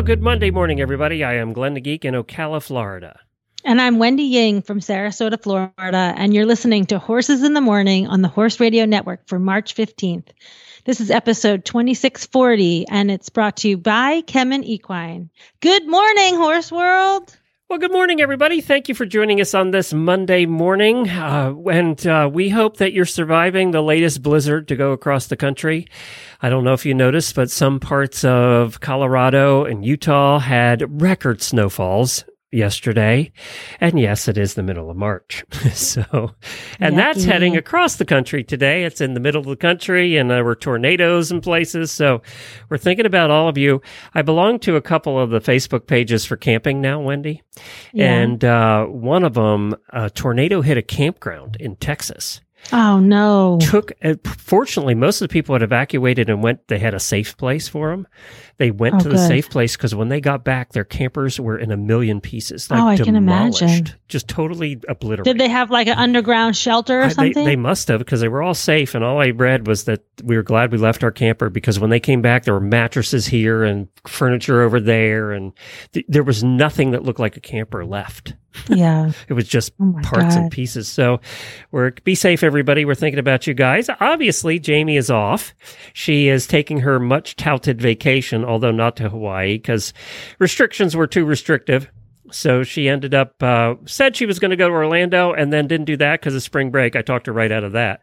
Well, good Monday morning, everybody. I am Glenn the Geek in Ocala, Florida. And I'm Wendy Ying from Sarasota, Florida, and you're listening to Horses in the Morning on the Horse Radio Network for March 15th. This is episode 2640, and it's brought to you by Kemin Equine. Good morning, Horse World. Well, good morning, everybody. Thank you for joining us on this Monday morning. Uh, and uh, we hope that you're surviving the latest blizzard to go across the country. I don't know if you noticed, but some parts of Colorado and Utah had record snowfalls yesterday. And yes, it is the middle of March. so, and that's heading across the country today. It's in the middle of the country and there were tornadoes in places. So we're thinking about all of you. I belong to a couple of the Facebook pages for camping now, Wendy. Yeah. And, uh, one of them, a tornado hit a campground in Texas Oh, no. took uh, fortunately most of the people had evacuated and went they had a safe place for them they went Oh, to the good. safe place because when they got back their campers were in a million pieces oh, like Oh, I can imagine. just totally obliterated Did they have like an underground shelter or I- they, something? they must have because they were all safe and all i read was that we were glad we left our camper because when they came back there were mattresses here and furniture over there and th- there was nothing that looked like a camper left yeah. it was just Oh parts and pieces. So we're be safe, everybody. We're thinking about you guys. Obviously, Jamie is off. She is taking her much touted vacation, although not to Hawaii because restrictions were too restrictive. So she ended up uh, said she was going to go to Orlando and then didn't do that because of spring break. I talked her right out of that.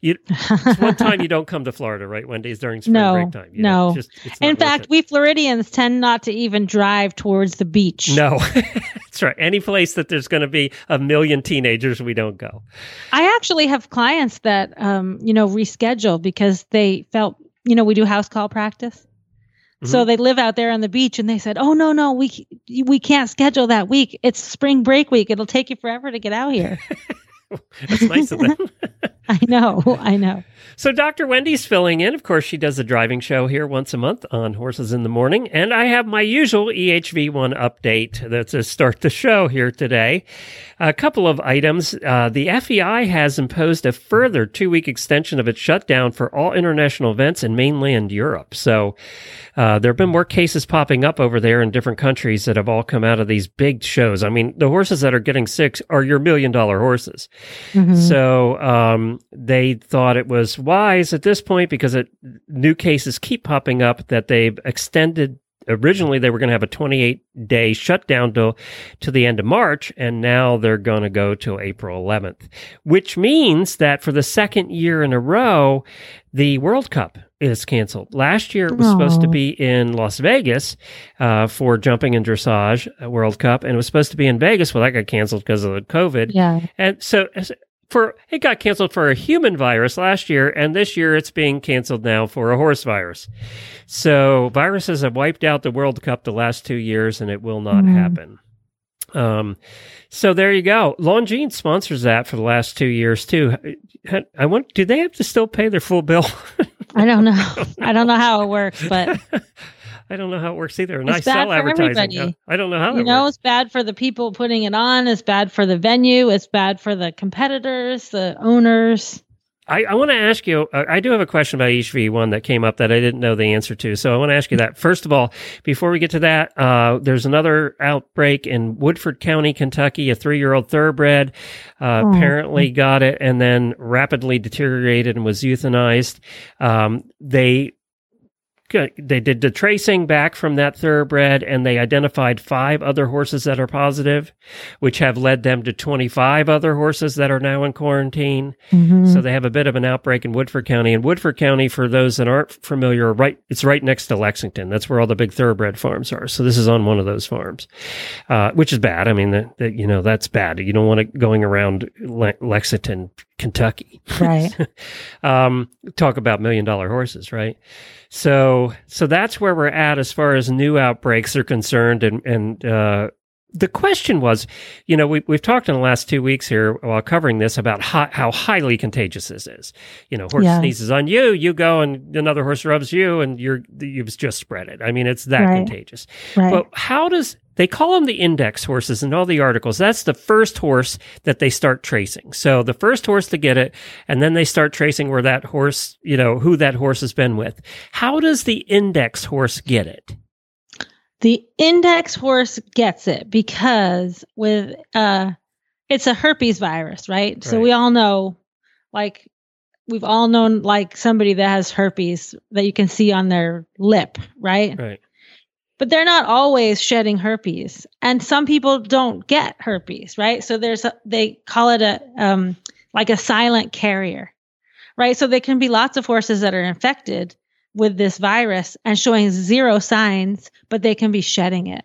You, it's one time you don't come to Florida, right? Wendy's during spring No, break time. You no. know, just, In fact, it. we Floridians tend not to even drive towards the beach. no, that's right. Any place that there's going to be a million teenagers, we don't go. I actually have clients that, um, you know, reschedule because they felt, you know, we do house call practice. So Mm-hmm. they live out there on the beach and they said, "Oh no, no, we we can't schedule that week. It's spring break week. It'll take you forever to get out here." That's nice of them. I know. I know. So Dr. Wendy's filling in. Of course, she does a driving show here once a month on Horses in the Morning. And I have my usual EHV1 update that's to start the show here today. A couple of items. Uh, the FEI has imposed a further two week extension of its shutdown for all international events in mainland Europe. So uh, there have been more cases popping up over there in different countries that have all come out of these big shows. I mean, the horses that are getting sick are your million dollar horses. Mhm. So um, they thought it was wise at this point because it, new cases keep popping up that they've extended. Originally, they were going to have a 28 day shutdown to, to the end of March, and now they're going to go till April 11th, which means that for the second year in a row, the World Cup is canceled. Last year, it was supposed to be in Las Vegas uh, for jumping and dressage uh, World Cup, and it was supposed to be in Vegas. Well, that got canceled because of the COVID. Yeah. And so for it got canceled for a human virus last year, and this year it's being canceled now for a horse virus. So viruses have wiped out the World Cup the last two years, and it will not Mm. happen. Um, so there you go. Longines sponsors that for the last two years too. I want. Do they have to still pay their full bill? I don't know. I don't know how it works, but I don't know how it works either. And It's I sell advertising. everybody. I don't know how it works. you know, works. it's bad for the people putting it on. It's bad for the venue. It's bad for the competitors, the owners. I, I want to ask you, uh, I do have a question about HV one that came up that I didn't know the answer to. So I want to ask you that. First of all, before we get to that, uh, there's another outbreak in Woodford County, Kentucky. A three year old thoroughbred uh, Oh. apparently got it and then rapidly deteriorated and was euthanized. Um, they they did the tracing back from that thoroughbred and they identified five other horses that are positive, which have led them to 25 other horses that are now in quarantine. Mm-hmm. So they have a bit of an outbreak in Woodford County. And Woodford County, for those that aren't familiar, right, it's right next to Lexington. That's where all the big thoroughbred farms are. So this is on one of those farms, uh, which is bad. I mean, that, that, you know, that's bad. You don't want it going around Le- Lexington, Kentucky. Right. um, talk about million dollar horses, right? So, so that's where we're at as far as new outbreaks are concerned. And, and, uh, the question was, you know, we, we've talked in the last two weeks here while covering this about hi- how highly contagious this is. You know, horse Yeah. sneezes on you, you go and another horse rubs you, and you're you've just spread it. I mean, it's that Right. contagious. Right. But how does they call them the index horses in all the articles? That's the first horse that they start tracing. So the first horse to get it, and then they start tracing where that horse, you know, who that horse has been with. How does the index horse get it? The index horse gets it because with uh it's a herpes virus, right? So we all know like we've all known like somebody that has herpes that you can see on their lip, right? Right. But they're not always shedding herpes. And some people don't get herpes, right? So there's a, they call it a um like a silent carrier. Right? So there can be lots of horses that are infected with this virus and showing zero signs, but they can be shedding it.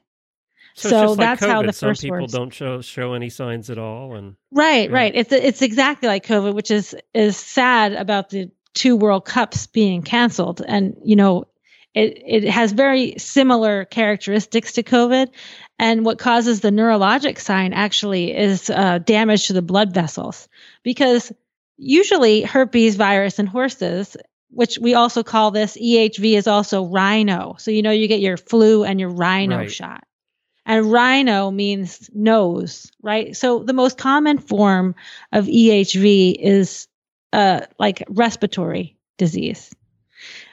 So, So that's like how COVID. the Some first people horse- don't show show any signs at all, and Right, Yeah. right. It's it's exactly like COVID, which is is sad about the two World Cups being canceled, and you know, it it has very similar characteristics to COVID, and what causes the neurologic sign actually is uh, damage to the blood vessels, because usually herpes virus in horses. Which we also call this EHV is also rhino. So you know you get your flu and your rhino Right. shot. And rhino means nose, right? So the most common form of EHV is uh, like respiratory disease.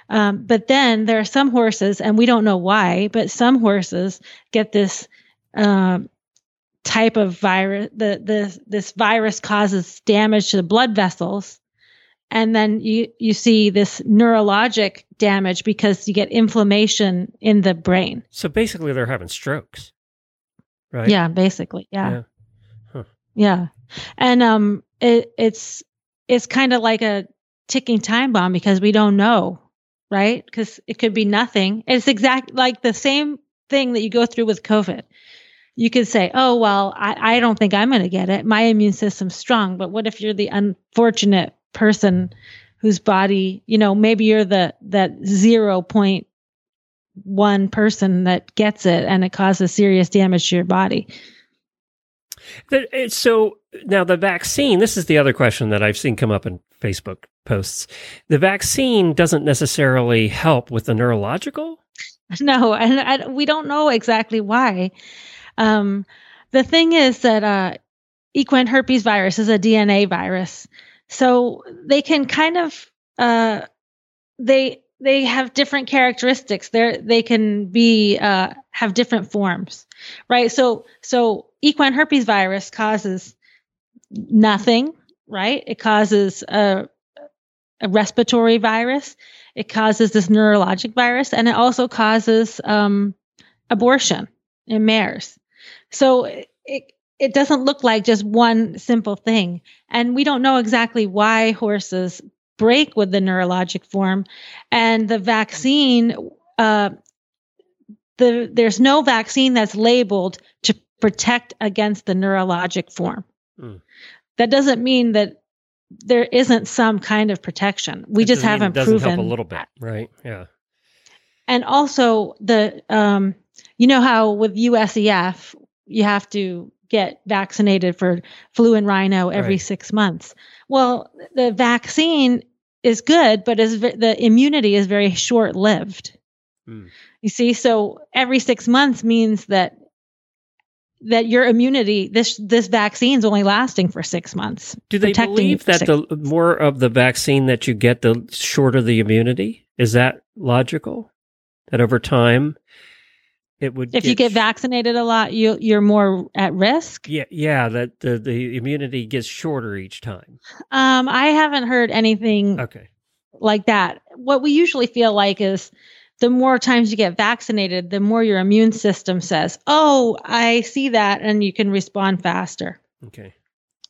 Um, but then there are some horses, and we don't know why, but some horses get this um, type of virus. The, the this virus causes damage to the blood vessels, and then you you see this neurologic damage because you get inflammation in the brain. so basically they're having strokes, right? Yeah, basically. Yeah. Yeah. Huh. Yeah. And um it it's it's kind of like a ticking time bomb because we don't know, right? Cuz it could be nothing. It's exact like the same thing that you go through with COVID. You could say, "Oh, well, I I don't think I'm going to get it. My immune system's strong." But what if you're the unfortunate person whose body, you know, maybe you're the that 0.1 person that gets it and it causes serious damage to your body. So now the vaccine. This is the other question that I've seen come up in Facebook posts. The vaccine doesn't necessarily help with the neurological. No, and I, we don't know exactly why. Um, the thing is that uh, equine herpes virus is a DNA virus, so they can kind of uh, they they have different characteristics. They they can be uh, have different forms, right? So so equine herpes virus causes nothing, right? It causes a a respiratory virus. It causes this neurologic virus, and it also causes um, abortion in mares. So it it doesn't look like just one simple thing, and we don't know exactly why horses break with the neurologic form, and the vaccine. Uh, the there's no vaccine that's labeled to protect against the neurologic form. Mm. That doesn't mean that there isn't some kind of protection. We just haven't it doesn't proven help a little bit, right? Yeah. and also the um you know how with USEF you have to get vaccinated for flu and rhino every Right. 6 months. Well, the vaccine is good but is the immunity is very short-lived. Hmm. You see so every 6 months means that that your immunity this this vaccine's only lasting for 6 months. Do they believe that six- the more of the vaccine that you get, the shorter the immunity? Is that logical? That over time, it would. if you get vaccinated a lot you you're more at risk. yeah, yeah, that the the immunity gets shorter each time. Um I haven't heard anything Okay, like that. What we usually feel like is the more times you get vaccinated, the more your immune system says, Oh, I see that, and you can respond faster. okay,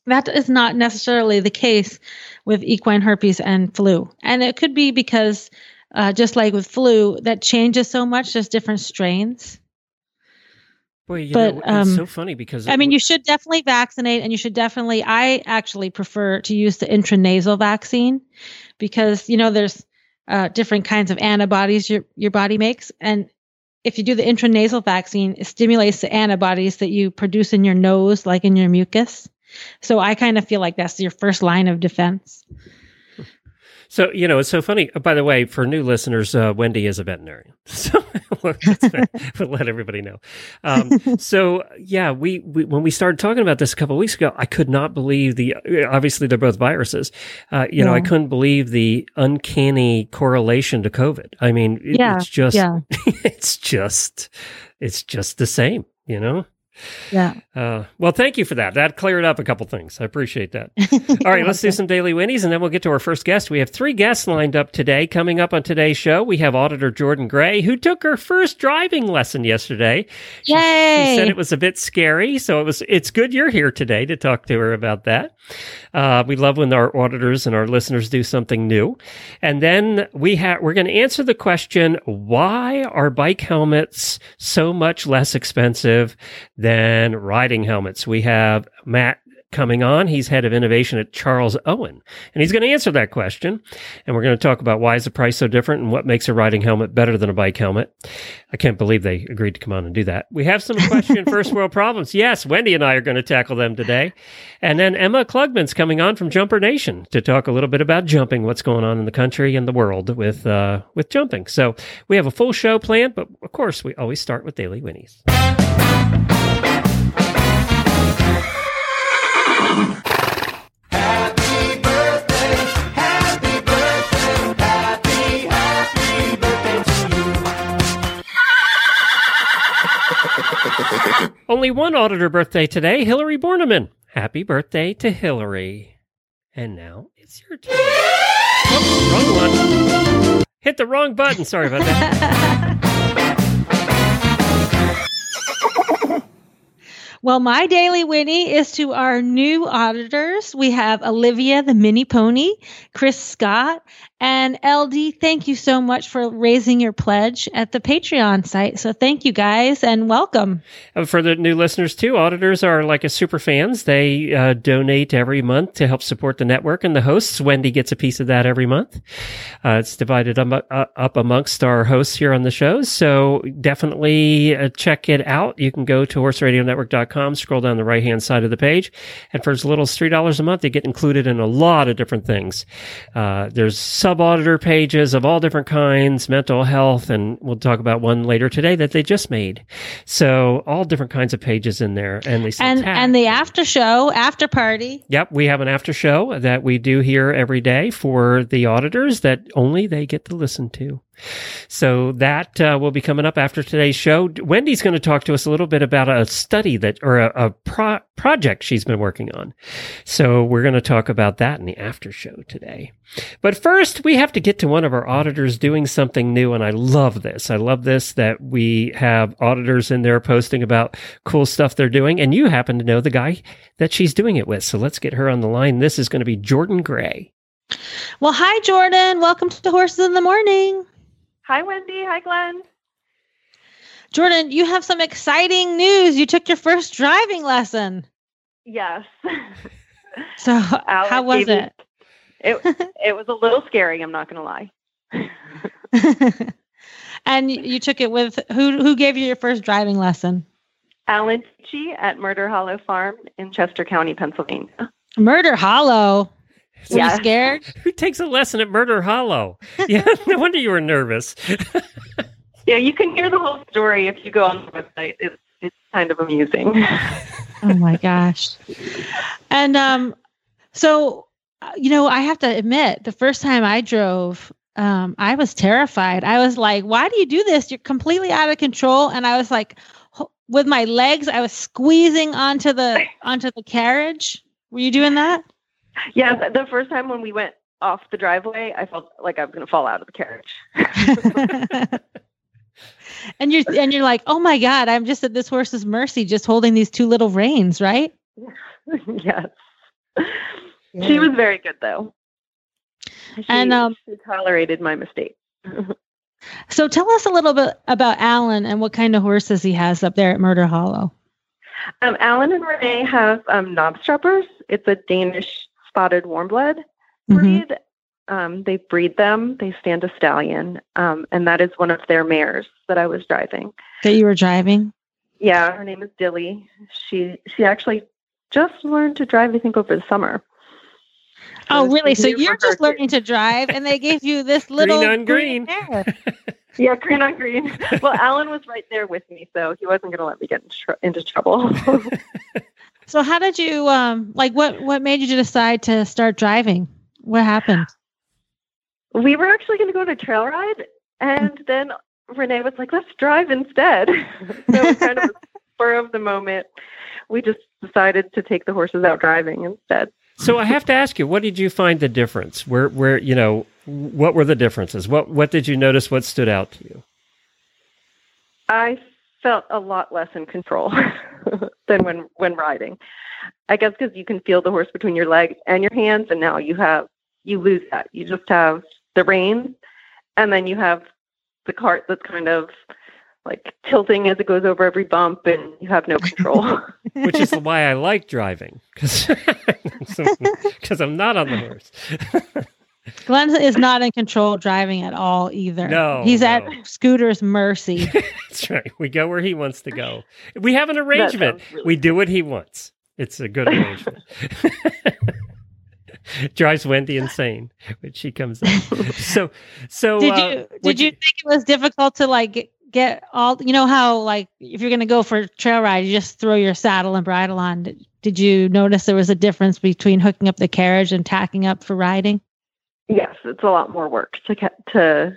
That is not necessarily the case with equine herpes and flu. And it could be because, uh, just like with flu, that changes so much, there's different strains. Boy, you But, know, um, it's so funny because I mean, you should definitely vaccinate, and you should definitely. I actually prefer to use the intranasal vaccine because you know there's uh, different kinds of antibodies your your body makes, and if you do the intranasal vaccine, it stimulates the antibodies that you produce in your nose, like in your mucus. So I kind of feel like that's your first line of defense. So, you know, it's so funny. By the way, for new listeners, uh, Wendy is a veterinarian. So we'll let everybody know. Um, so, yeah, we, we, when we started talking about this a couple of weeks ago, I could not believe the, obviously they're both viruses. Uh, you yeah. know, I couldn't believe the uncanny correlation to COVID. I mean, it, yeah, it's just, yeah. it's just, it's just the same, you know? Yeah. Uh, well, thank you for that. That cleared up a couple things. I appreciate that. All right, let's do some daily winnies and then we'll get to our first guest. We have three guests lined up today. Coming up on today's show, we have Auditor Jordan Gray, who took her first driving lesson yesterday. She, Yay! She said it was a bit scary, so it was. It's good you're here today to talk to her about that. Uh, we love when our auditors and our listeners do something new. And then we have we're going to answer the question: Why are bike helmets so much less expensive than riding helmets? We have Matt coming on. He's head of innovation at Charles Owen, and he's going to answer that question. And we're going to talk about why is the price so different and what makes a riding helmet better than a bike helmet. I can't believe they agreed to come on and do that. We have some question first world problems. Yes, Wendy and I are going to tackle them today. And then Ema Klugman's coming on from Jumper Nation to talk a little bit about jumping, what's going on in the country and the world with uh, with jumping. So we have a full show planned, but of course we always start with daily winnies. Only one auditor birthday today, Hillary Borneman. Happy birthday to Hillary. And now it's your turn. Oh, wrong one. Hit the wrong button. Sorry about that. Well, my daily Winnie is to our new auditors. We have Olivia the Mini Pony, Chris Scott, and LD. Thank you so much for raising your pledge at the Patreon site. So thank you guys and welcome. Uh, for the new listeners too, auditors are like a super fans. They uh, donate every month to help support the network and the hosts. Wendy gets a piece of that every month. Uh, it's divided up, uh, up amongst our hosts here on the show. So definitely uh, check it out. You can go to horseradionetwork.com scroll down the right hand side of the page. And for as little as $3 a month, you get included in a lot of different things. Uh, there's sub auditor pages of all different kinds, mental health, and we'll talk about one later today that they just made. So all different kinds of pages in there. And they and, and the after show, after party. Yep. We have an after show that we do here every day for the auditors that only they get to listen to. So that uh, will be coming up after today's show. Wendy's going to talk to us a little bit about a study that, or a, a pro- project she's been working on. So we're going to talk about that in the after show today. But first, we have to get to one of our auditors doing something new. And I love this. I love this that we have auditors in there posting about cool stuff they're doing. And you happen to know the guy that she's doing it with. So let's get her on the line. This is going to be Jordan Gray. Well, hi, Jordan. Welcome to Horses in the Morning. Hi, Wendy. Hi, Glenn. Jordan, you have some exciting news. You took your first driving lesson. Yes. so, how was it? it it was a little scary. I'm not going to lie. and you took it with who? Who gave you your first driving lesson? Alan Tichy at Murder Hollow Farm in Chester County, Pennsylvania. Murder Hollow. Were yeah. you scared? Who takes a lesson at Murder Hollow? Yeah, no wonder you were nervous. yeah, you can hear the whole story if you go on the website. It's it's kind of amusing. oh my gosh! And um, so you know, I have to admit, the first time I drove, um, I was terrified. I was like, "Why do you do this? You're completely out of control." And I was like, with my legs, I was squeezing onto the onto the carriage. Were you doing that? Yeah, the first time when we went off the driveway, I felt like I was going to fall out of the carriage. and you're and you're like, oh my god, I'm just at this horse's mercy, just holding these two little reins, right? yes. Yeah. She was very good though. She, and um, she tolerated my mistake. so tell us a little bit about Alan and what kind of horses he has up there at Murder Hollow. Um, Alan and Renee have um, Knabstruppers. It's a Danish spotted warmblood mm-hmm. breed. Um, they breed them. They stand a stallion, um, and that is one of their mares that I was driving. That you were driving? Yeah, her name is Dilly. She she actually just learned to drive. I think over the summer. So oh, really? So you're just learning to drive, and they gave you this little green on green. green yeah, green on green. Well, Alan was right there with me, so he wasn't going to let me get in tr- into trouble. so, how did you um like what what made you decide to start driving? What happened? We were actually going to go on a trail ride, and then Renee was like, "Let's drive instead." so, kind of spur of the moment, we just decided to take the horses out driving instead. So I have to ask you, what did you find the difference? Where, where you know, what were the differences? What, what did you notice? What stood out to you? I felt a lot less in control than when when riding. I guess because you can feel the horse between your legs and your hands, and now you have you lose that. You just have the reins, and then you have the cart that's kind of like tilting as it goes over every bump and you have no control. Which is why I like driving because I'm not on the horse. Glenn is not in control driving at all either. No. He's no. at Scooter's mercy. That's right. We go where he wants to go. We have an arrangement. Really we do what he wants. It's a good arrangement. drives Wendy insane when she comes in. So, so did you uh, did you, you, think it was difficult to like get all you know how like if you're going to go for a trail ride you just throw your saddle and bridle on did, did you notice there was a difference between hooking up the carriage and tacking up for riding yes it's a lot more work to get to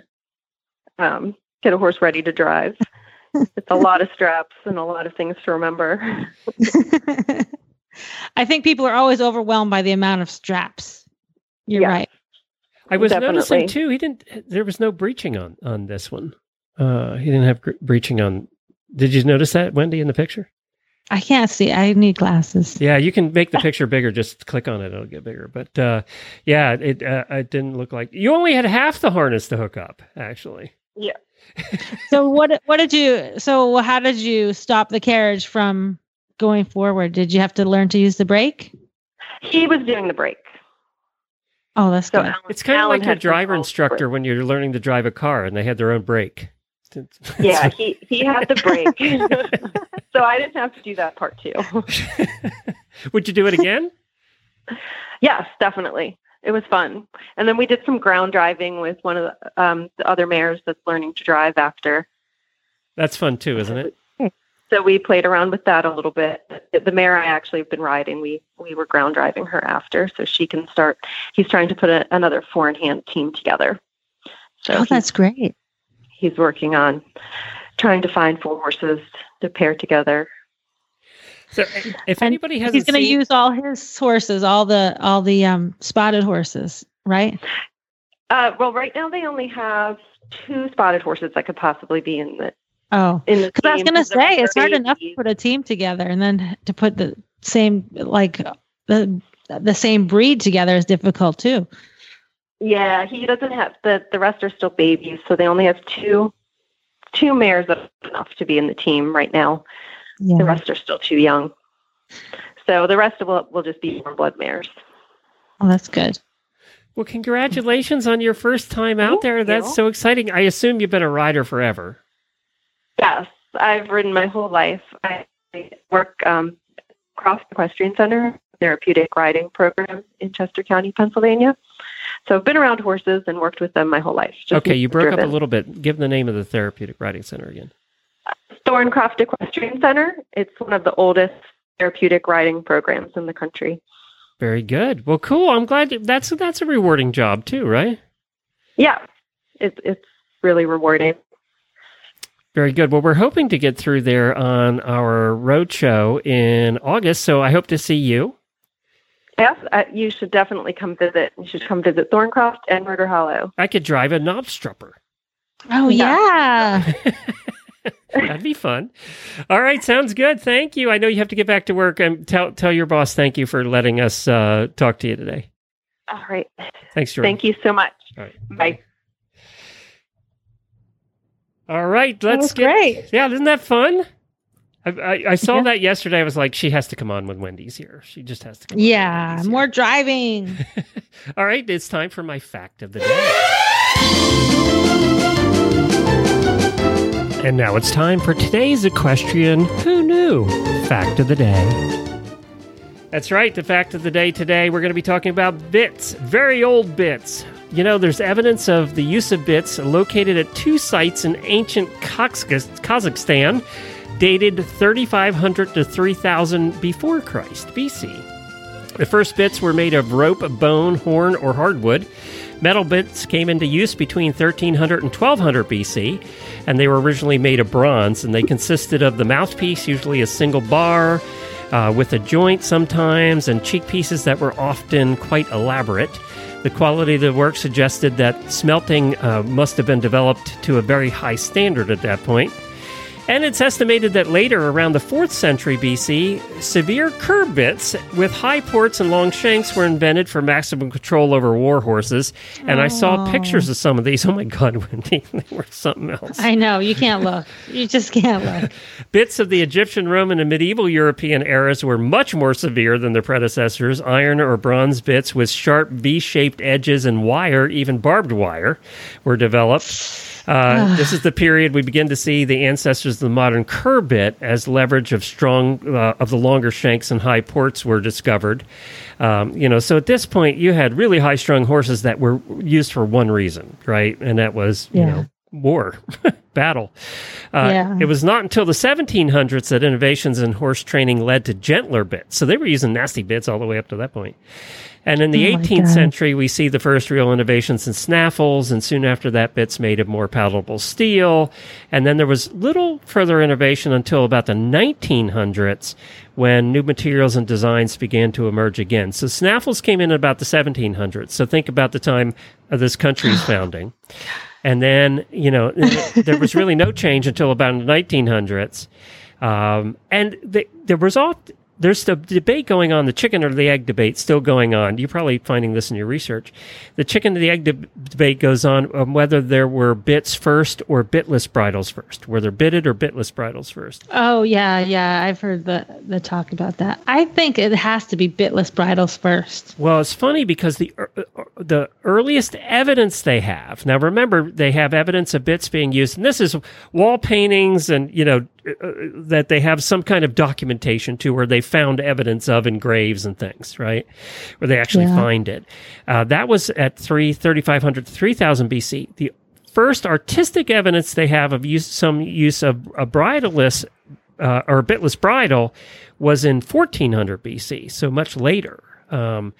um, get a horse ready to drive it's a lot of straps and a lot of things to remember i think people are always overwhelmed by the amount of straps you're yes, right i was definitely. noticing too he didn't there was no breaching on on this one uh, he didn't have breaching on. Did you notice that, Wendy, in the picture? I can't see. I need glasses. Yeah, you can make the picture bigger. Just click on it; it'll get bigger. But uh, yeah, it uh, it didn't look like you only had half the harness to hook up. Actually. Yeah. so what what did you? So how did you stop the carriage from going forward? Did you have to learn to use the brake? He was doing the brake. Oh, that's so good. Alan, it's kind of like your driver instructor when you're learning to drive a car and they had their own brake. yeah, he he had the break. so I didn't have to do that part too. Would you do it again? yes, definitely. It was fun, and then we did some ground driving with one of the, um, the other mares that's learning to drive after. That's fun too, isn't it? So we played around with that a little bit. The mare I actually have been riding, we we were ground driving her after, so she can start. He's trying to put a, another four in hand team together. So oh, that's great he's working on trying to find four horses to pair together. So, if anybody has, he's going to use all his horses, all the all the um, spotted horses, right? Uh, well, right now they only have two spotted horses that could possibly be in the. Oh, because I was going to say it's hard enough to put a team together, and then to put the same like the the same breed together is difficult too. Yeah, he doesn't have the the rest are still babies, so they only have two two mares that are enough to be in the team right now. Yeah. The rest are still too young. So the rest will will just be warm blood mares. Oh, that's good. Well, congratulations on your first time out Thank there. You. That's so exciting. I assume you've been a rider forever. Yes, I've ridden my whole life. I work um, across the equestrian center therapeutic riding program in Chester County, Pennsylvania. So I've been around horses and worked with them my whole life. okay, you broke driven. up a little bit. Give the name of the therapeutic riding center again. Thorncroft Equestrian Center. It's one of the oldest therapeutic riding programs in the country. Very good. Well, cool. I'm glad that's that's a rewarding job too, right? Yeah, it's it's really rewarding. Very good. Well, we're hoping to get through there on our road show in August, so I hope to see you. Yes, uh, you should definitely come visit. You should come visit Thorncroft and Murder Hollow. I could drive a Knabstrupper. Oh yeah. That'd be fun. All right, sounds good. Thank you. I know you have to get back to work and tell tell your boss thank you for letting us uh, talk to you today. All right. Thanks, Jordan. Thank you so much. All right. Bye. All right, let's get. Great. Yeah, isn't that fun? I, I, I saw Yeah. that yesterday. I was like, she has to come on when Wendy's here. She just has to come. on Yeah, more driving. All right, it's time for my fact of the day. And now it's time for today's equestrian Who Knew Fact of the Day. That's right, the fact of the day today, we're going to be talking about bits, very old bits. You know, there's evidence of the use of bits located at two sites in ancient Kazakhs- Kazakhstan, dated 3500 to 3000 before Christ, BC. The first bits were made of rope, bone, horn, or hardwood. Metal bits came into use between 1300 and 1200 BC, and they were originally made of bronze, and they consisted of the mouthpiece, usually a single bar, uh, with a joint sometimes, and cheek pieces that were often quite elaborate. The quality of the work suggested that smelting uh, must have been developed to a very high standard at that point. And it's estimated that later, around the 4th century BC, severe curb bits with high ports and long shanks were invented for maximum control over war horses. And I saw pictures of some of these. Oh my God, Wendy, they were something else. I know you can't look. You just can't look. Bits of the Egyptian, Roman, and medieval European eras were much more severe than their predecessors. Iron or bronze bits with sharp V shaped edges and wire, even barbed wire, were developed. Uh, this is the period we begin to see the ancestors of the modern curb bit as leverage of strong uh, of the longer shanks and high ports were discovered. Um, you know, so at this point, you had really high strung horses that were used for one reason, right? And that was, you know, war, battle. Uh, Yeah. It was not until the 1700s that innovations in horse training led to gentler bits. So they were using nasty bits all the way up to that point. And in the Oh 18th God. century, we see the first real innovations in snaffles, and soon after that, bits made of more palatable steel. And then there was little further innovation until about the 1900s when new materials and designs began to emerge again. So snaffles came in about the 1700s. So think about the time of this country's founding. And then, you know, there was really no change until about the 1900s. Um, and the, there was oft, there's the debate going on, the chicken or the egg debate still going on. You're probably finding this in your research. The chicken or the egg de- debate goes on on whether there were bits first or bitless bridles first. Were there bitted or bitless bridles first? Oh yeah, yeah. I've heard the the talk about that. I think it has to be bitless bridles first. Well, it's funny because the ear- uh, the earliest evidence they have now. Remember, they have evidence of bits being used, and this is wall paintings, and you know uh, that they have some kind of documentation to where they found evidence of in graves and things, right? Where they actually Yeah. find it. Uh, that was at three thirty five hundred to three thousand BC. The first artistic evidence they have of use some use of a bridleless uh, or bitless bridle was in 1400 BC, so much later. Um,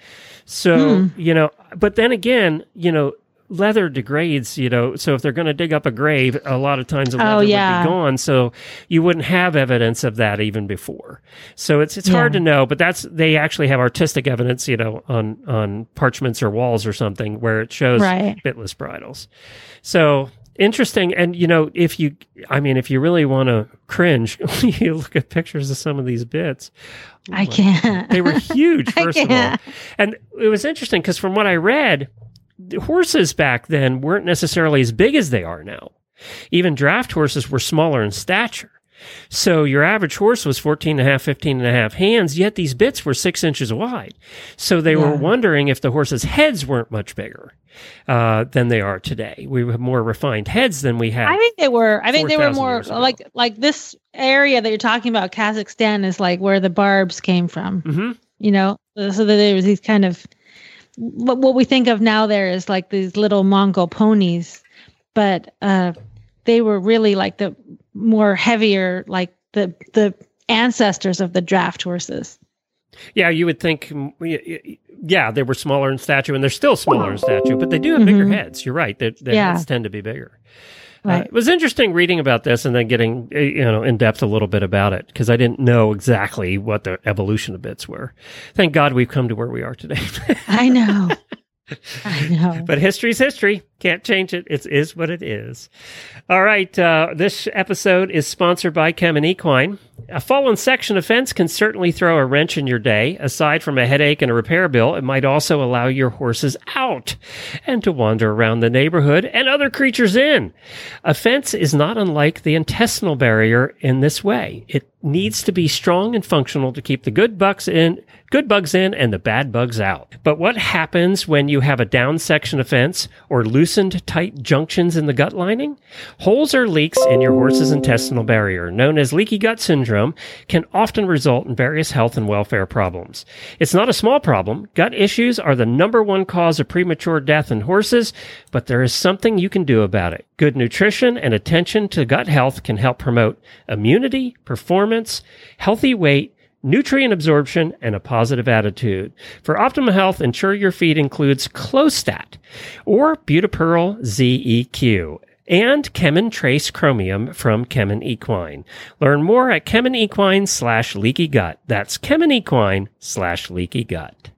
so you know, but then again, you know, leather degrades. You know, so if they're going to dig up a grave, a lot of times the oh, leather Oh, yeah. would be gone, so you wouldn't have evidence of that even before. So it's it's hard to know, but that's they actually have artistic evidence, you know, on on parchments or walls or something where it shows Right. bitless bridles. So interesting. And, you know, if you, I mean, if you really want to cringe, you look at pictures of some of these bits. Oh I can't. They were huge, first of all. And it was interesting because from what I read, horses back then weren't necessarily as big as they are now. Even draft horses were smaller in stature. So your average horse was 14 and a half, 15 and a half hands, yet these bits were six inches wide. So they were wondering if the horses' heads weren't much bigger uh, than they are today. We have more refined heads than we have. I think they were. I think they were more like like this area that you're talking about. Kazakhstan is like where the barbs came from. hmm You know, so that there was these kind of what what we think of now. There is like these little Mongol ponies, but uh, they were really like the more heavier, like the the ancestors of the draft horses. Yeah, you would think, mm, yeah, they were smaller in stature, and they're still smaller in stature, but they do have bigger Mhm. heads. You're right; their, their Yeah. heads tend to be bigger. Uh, it was interesting reading about this and then getting uh, you know in depth a little bit about it because I didn't know exactly what the evolution of bits were. Thank God we've come to where we are today. I know. But history's history. Can't change it. It is what it is. All right. Uh, this episode is sponsored by Kemin Equine. A fallen section of fence can certainly throw a wrench in your day. Aside from a headache and a repair bill, it might also allow your horses out and to wander around the neighborhood and other creatures in. A fence is not unlike the intestinal barrier in this way. It needs to be strong and functional to keep the good bucks in, good bugs in and the bad bugs out. But what happens when you have a down section of fence or loosened tight junctions in the gut lining? Holes or leaks in your horse's intestinal barrier, known as leaky gut syndrome, can often result in various health and welfare problems. It's not a small problem. Gut issues are the number one cause of premature death in horses, but there is something you can do about it. Good nutrition and attention to gut health can help promote immunity, performance, healthy weight, nutrient absorption, and a positive attitude. For optimal health, ensure your feed includes Clostat or ButiPEARL ZEQ and KemTRACE Chromium from Kemin Equine. Learn more at Kemin Equine slash leaky gut. That's Kemin Equine slash leaky gut.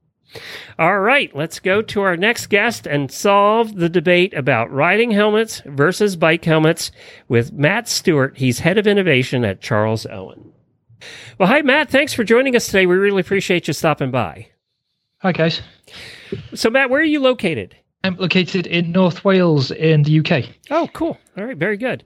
All right, let's go to our next guest and solve the debate about riding helmets versus bike helmets with Matt Stewart. He's head of innovation at Charles Owen. Well, hi, Matt. Thanks for joining us today. We really appreciate you stopping by. Hi, guys. So, Matt, where are you located? I'm located in North Wales in the UK. Oh, cool. All right, very good.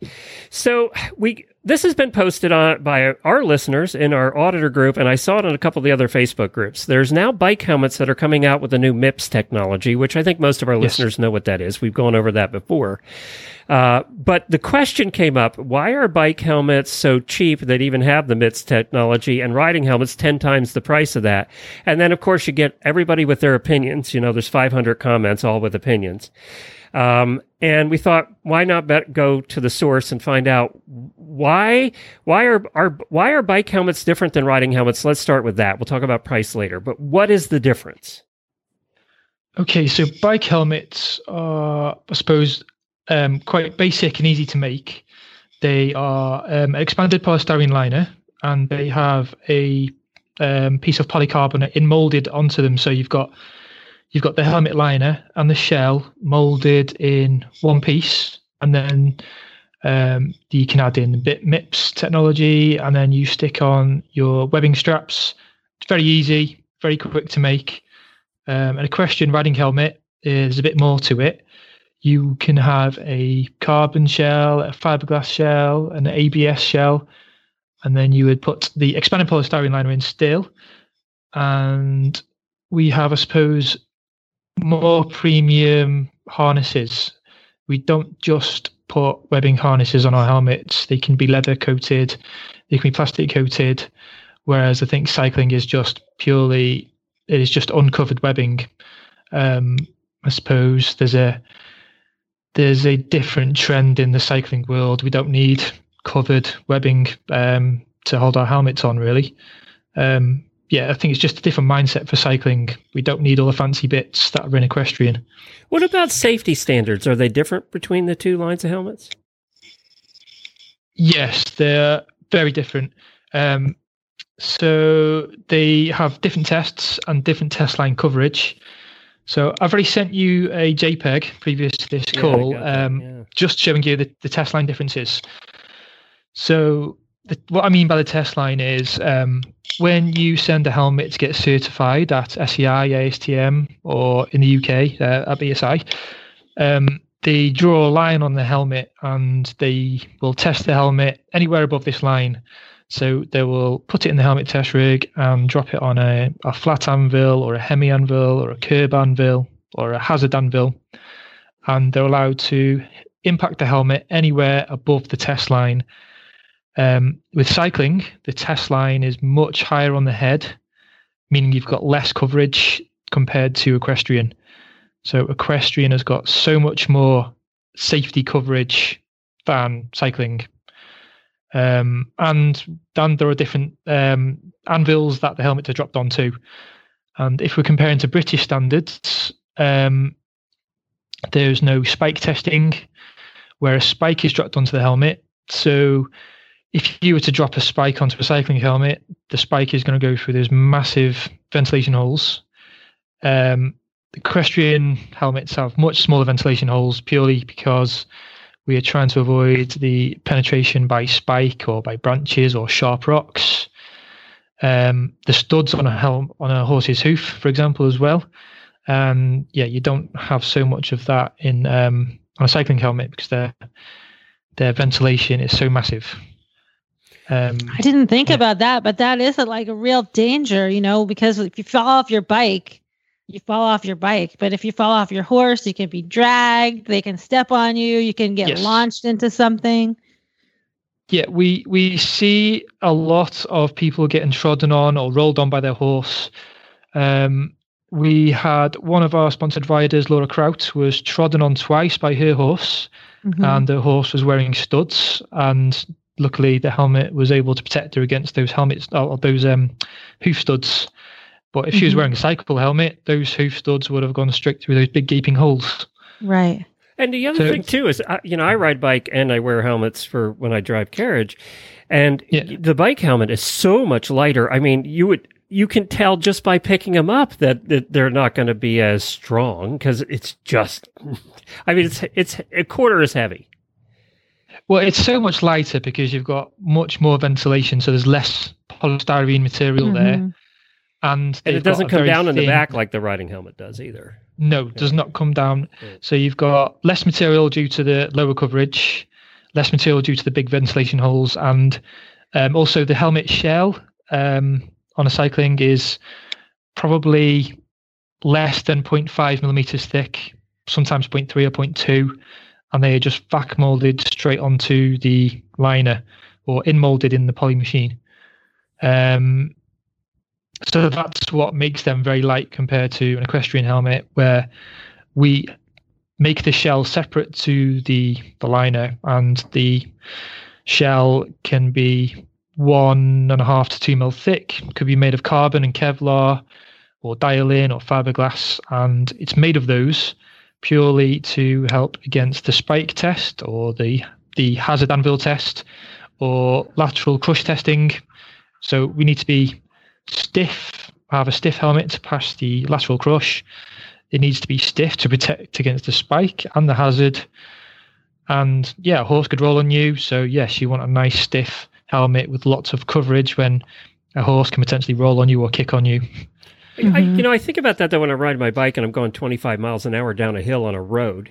So we this has been posted on by our listeners in our auditor group, and I saw it in a couple of the other Facebook groups. There's now bike helmets that are coming out with the new MIPS technology, which I think most of our yes. listeners know what that is. We've gone over that before. Uh, but the question came up: Why are bike helmets so cheap that even have the MIPS technology, and riding helmets ten times the price of that? And then, of course, you get everybody with their opinions. You know, there's 500 comments, all with opinions. Um, and we thought, why not bet, go to the source and find out why why are, are why are bike helmets different than riding helmets? Let's start with that. We'll talk about price later. But what is the difference? Okay, so bike helmets are, I suppose, um, quite basic and easy to make. They are um, expanded polystyrene liner, and they have a um, piece of polycarbonate in molded onto them. So you've got you've got the helmet liner and the shell molded in one piece, and then um, you can add in bit MIPS technology, and then you stick on your webbing straps. It's very easy, very quick to make. Um, an equestrian riding helmet is a bit more to it. You can have a carbon shell, a fiberglass shell, an ABS shell, and then you would put the expanded polystyrene liner in still. And we have, I suppose, more premium harnesses. We don't just put webbing harnesses on our helmets. They can be leather coated, they can be plastic coated. Whereas I think cycling is just purely it is just uncovered webbing. Um, I suppose there's a there's a different trend in the cycling world. We don't need covered webbing um, to hold our helmets on, really. Um, yeah, I think it's just a different mindset for cycling. We don't need all the fancy bits that are in equestrian. What about safety standards? Are they different between the two lines of helmets? Yes, they're very different. Um, so they have different tests and different test line coverage. So I've already sent you a JPEG previous to this yeah, call, um, yeah. just showing you the, the test line differences. So the, what I mean by the test line is um, when you send a helmet to get certified at SEI, ASTM, or in the UK uh, at BSI, um, they draw a line on the helmet and they will test the helmet anywhere above this line. So they will put it in the helmet test rig and drop it on a, a flat anvil or a hemi anvil or a curb anvil or a hazard anvil. And they're allowed to impact the helmet anywhere above the test line um, with cycling, the test line is much higher on the head, meaning you've got less coverage compared to equestrian. So equestrian has got so much more safety coverage than cycling. Um, and then there are different um, anvils that the helmets are dropped onto. And if we're comparing to British standards, um, there's no spike testing where a spike is dropped onto the helmet. So if you were to drop a spike onto a cycling helmet, the spike is going to go through those massive ventilation holes. Um, the equestrian helmets have much smaller ventilation holes purely because we are trying to avoid the penetration by spike or by branches or sharp rocks. Um, the studs on a helm on a horse's hoof, for example, as well. And yeah, you don't have so much of that in um, on a cycling helmet because their their ventilation is so massive. Um, I didn't think yeah. about that, but that is a, like a real danger, you know, because if you fall off your bike, you fall off your bike. But if you fall off your horse, you can be dragged. They can step on you. You can get yes. launched into something. Yeah, we we see a lot of people getting trodden on or rolled on by their horse. Um, we had one of our sponsored riders, Laura Kraut, was trodden on twice by her horse, mm-hmm. and the horse was wearing studs. And luckily, the helmet was able to protect her against those helmets or those um, hoof studs. But if mm-hmm. she was mm-hmm. wearing a cycle helmet, those hoof studs would have gone straight through those big gaping holes. Right. And the other so, thing too is, you know, I ride bike and I wear helmets for when I drive carriage, and yeah. the bike helmet is so much lighter. I mean, you would you can tell just by picking them up that, that they're not going to be as strong because it's just. I mean, it's it's a quarter as heavy. Well, it's so much lighter because you've got much more ventilation, so there's less polystyrene material mm-hmm. there and and it doesn't come down thin, in the back like the riding helmet does either. No, it does not come down. So you've got less material due to the lower coverage, less material due to the big ventilation holes, and um, also the helmet shell um, on a cycling is probably less than 0.5 millimeters thick, sometimes 0.3 or 0.2, and they are just vac molded straight onto the liner or in molded in the poly machine. Um, so that's what makes them very light compared to an equestrian helmet, where we make the shell separate to the the liner, and the shell can be one and a half to two mil thick. Could be made of carbon and Kevlar, or Diolen or fiberglass, and it's made of those purely to help against the spike test or the the hazard anvil test or lateral crush testing. So we need to be stiff, I have a stiff helmet to pass the lateral crush. It needs to be stiff to protect against the spike and the hazard. And yeah, a horse could roll on you. So yes, you want a nice stiff helmet with lots of coverage when a horse can potentially roll on you or kick on you. Mm-hmm. I, you know, I think about that though when I ride my bike and I'm going 25 miles an hour down a hill on a road.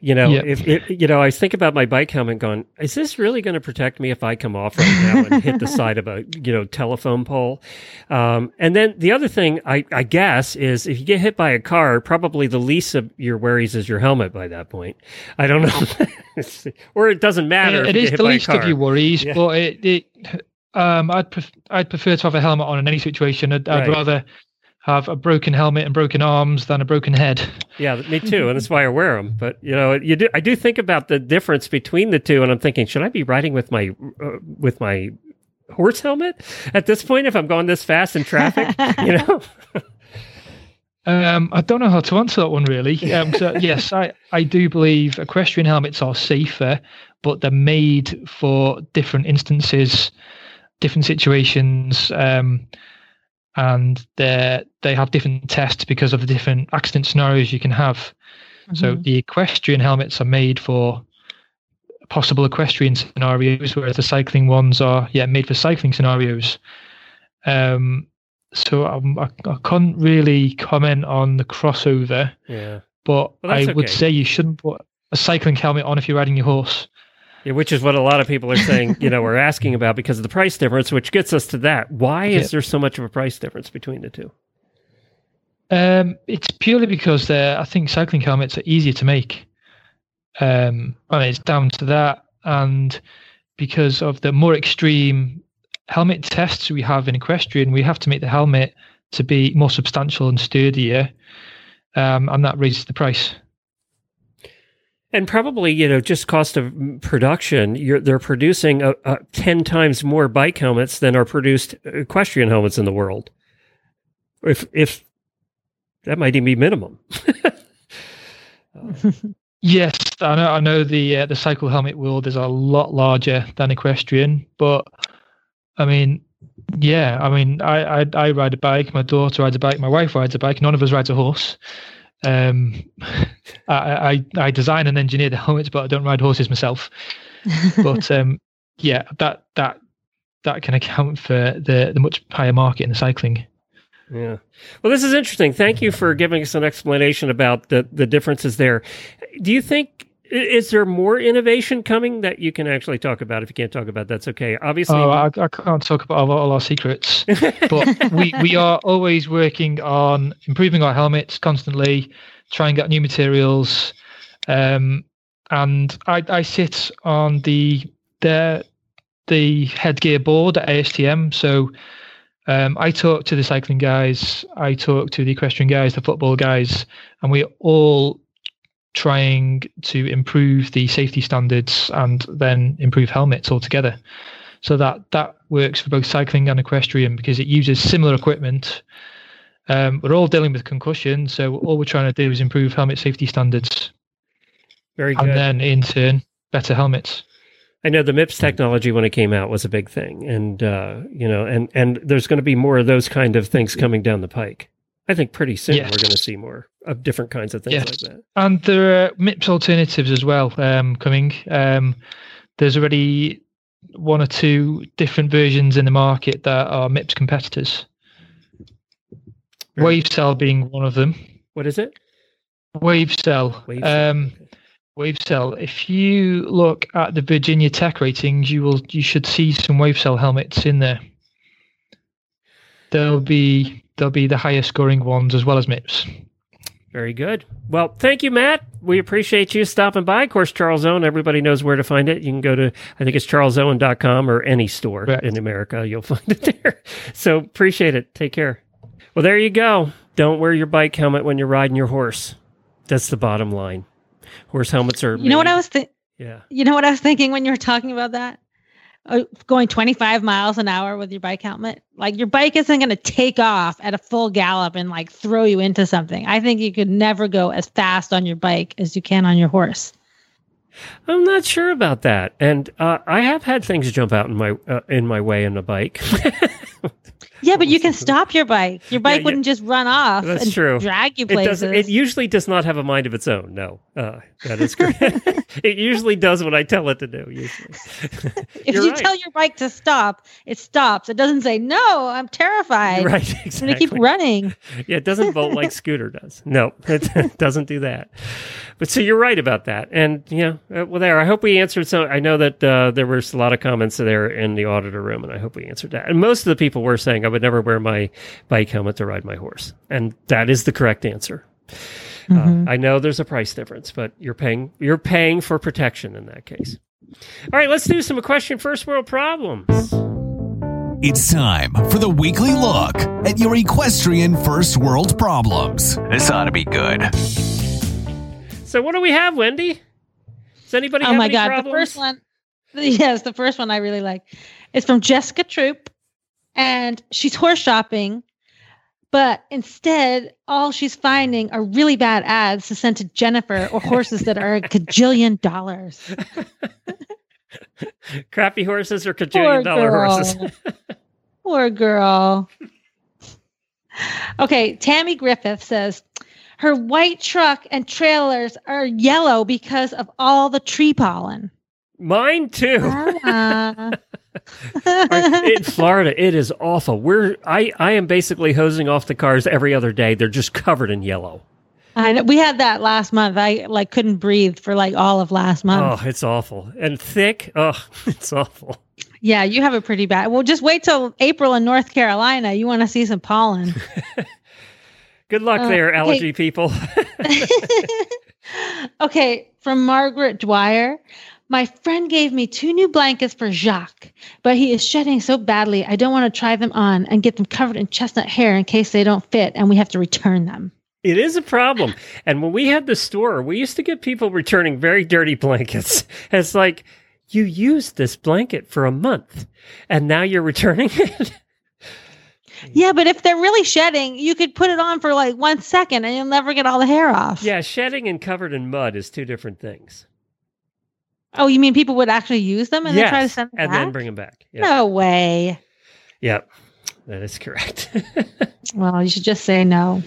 You know, yep. if it, you know, I think about my bike helmet going, is this really going to protect me if I come off right now and hit the side of a, you know, telephone pole? Um, and then the other thing I, I guess is if you get hit by a car, probably the least of your worries is your helmet by that point. I don't know. or it doesn't matter. it, it is the least of your worries, yeah. but it, it um, I'd pref- I'd prefer to have a helmet on in any situation. I'd, I'd rather have a broken helmet and broken arms than a broken head. Yeah, me too, and that's why I wear them. But you know, you do. I do think about the difference between the two, and I'm thinking, should I be riding with my uh, with my horse helmet at this point if I'm going this fast in traffic? you know. Um, I don't know how to answer that one really. Um, so yes, I, I do believe equestrian helmets are safer, but they're made for different instances, different situations. Um, and they they have different tests because of the different accident scenarios you can have. Mm-hmm. So the equestrian helmets are made for possible equestrian scenarios, whereas the cycling ones are yeah made for cycling scenarios. Um, so um, I, I can't really comment on the crossover. Yeah, but well, I would say you shouldn't put a cycling helmet on if you're riding your horse. Yeah, which is what a lot of people are saying, you know, we're asking about because of the price difference, which gets us to that. Why is there so much of a price difference between the two? Um, it's purely because I think cycling helmets are easier to make. Um, I mean, it's down to that, and because of the more extreme helmet tests we have in equestrian, we have to make the helmet to be more substantial and sturdier, um, and that raises the price. And probably, you know, just cost of production, they're producing a, a 10 times more bike helmets than are produced equestrian helmets in the world. If, if that might even be minimum. yes, I know, I know the, uh, the cycle helmet world is a lot larger than equestrian, but I mean, yeah, I mean, I, I, I ride a bike, my daughter rides a bike, my wife rides a bike, none of us rides a horse. Um, I, I I design and engineer the helmets, but I don't ride horses myself. but um, yeah, that that that can account for the the much higher market in the cycling. Yeah. Well, this is interesting. Thank you for giving us an explanation about the the differences there. Do you think i- is there more innovation coming that you can actually talk about? If you can't talk about, that's okay. Obviously, Oh, I, I can't talk about all, all our secrets, but we, we are always working on improving our helmets constantly, trying out new materials. Um, and I, I sit on the the the headgear board at ASTM. So um, I talk to the cycling guys, I talk to the equestrian guys, the football guys, and we're all trying to improve the safety standards and then improve helmets altogether. So that that works for both cycling and equestrian because it uses similar equipment. Um, we're all dealing with concussion, so all we're trying to do is improve helmet safety standards, very good. and then in turn, better helmets. I know the MIPS technology when it came out was a big thing, and uh, you know, and and there's going to be more of those kind of things coming down the pike. I think pretty soon Yes. we're going to see more of different kinds of things Yes. like that. And there are MIPS alternatives as well um, coming. Um, there's already one or two different versions in the market that are MIPS competitors. Very- WaveCel being one of them. What is it? WaveCel. Wave Um. WaveCel. If you look at the Virginia Tech ratings, you will you should see some WaveCel helmets in there. There'll be they'll be the highest scoring ones as well as MIPS. Very good. Well, thank you, Matt. We appreciate you stopping by. Of course, Charles Owen, everybody knows where to find it. You can go to, I think it's charlesowen.com or any store Correct. in America. You'll find it there. So appreciate it. Take care. Well, there you go. Don't wear your bike helmet when you're riding your horse. That's the bottom line. Horse helmets are. You know what I was thinking? Yeah. You know what I was thinking when you were talking about that? Uh, going 25 miles an hour with your bike helmet. Like your bike isn't going to take off at a full gallop and like throw you into something. I think you could never go as fast on your bike as you can on your horse. I'm not sure about that. And uh, I have had things jump out in my uh, in my way in a bike. Yeah, but you can stop your bike. Your bike yeah. wouldn't just run off That's and true. drag you It places. doesn't. It usually does not have a mind of its own. No, uh, that is correct. it usually does what I tell it to do. Usually, if You're you right. tell your bike to stop, it stops. It doesn't say, no, I'm terrified. right? I'm gonna keep running. Yeah, it doesn't vote like Scooter does. No, it doesn't do that. But so you're right about that. And yeah, uh, well, there. I hope we answered some. I know that uh, there was a lot of comments there in the auditor room, and I hope we answered that. And most of the people were saying would never wear my bike helmet to ride my horse, and that is the correct answer. Mhm. Uh, I know there's a price difference, but you're paying you're paying for protection in that case. All right, let's do some equestrian first world problems. It's time for the weekly look at your equestrian first world problems. This ought to be good. So what do we have, Wendy? Does anybody oh have my any god problems? the first one yes the first one i really like is from jessica troop and she's horse shopping but instead all she's finding are really bad ads to send to jennifer or horses that are a cajillion dollars Crappy horses or Poor cajillion dollar girl. horses? Poor girl. Okay, Tammy Griffith says her white truck and trailers are yellow because of all the tree pollen. Mine too. Ah. in Florida, it is awful. We're I I am basically hosing off the cars every other day. They're just covered in yellow. I know we had that last month. I like couldn't breathe for like all of last month. Oh, it's awful and thick. Oh, it's awful. Yeah, you have a pretty bad. Well, just wait till April in North Carolina. You want to see some pollen. Good luck Uh, there, hey. allergy people. okay, from Margaret Dwyer. My friend gave me two new blankets for Jacques, but he is shedding so badly. I don't want to try them on and get them covered in chestnut hair in case they don't fit and we have to return them. It is a problem. And when we had the store, we used to get people returning very dirty blankets. It's like, you used this blanket for a month and now you're returning it. Yeah, but if they're really shedding, you could put it on for like one second and you'll never get all the hair off. yeah, shedding and covered in mud is two different things. Oh, you mean people would actually use them and then try to send them and back? then bring them back. Yeah. No way. Yep, that is correct. Well, you should just say no.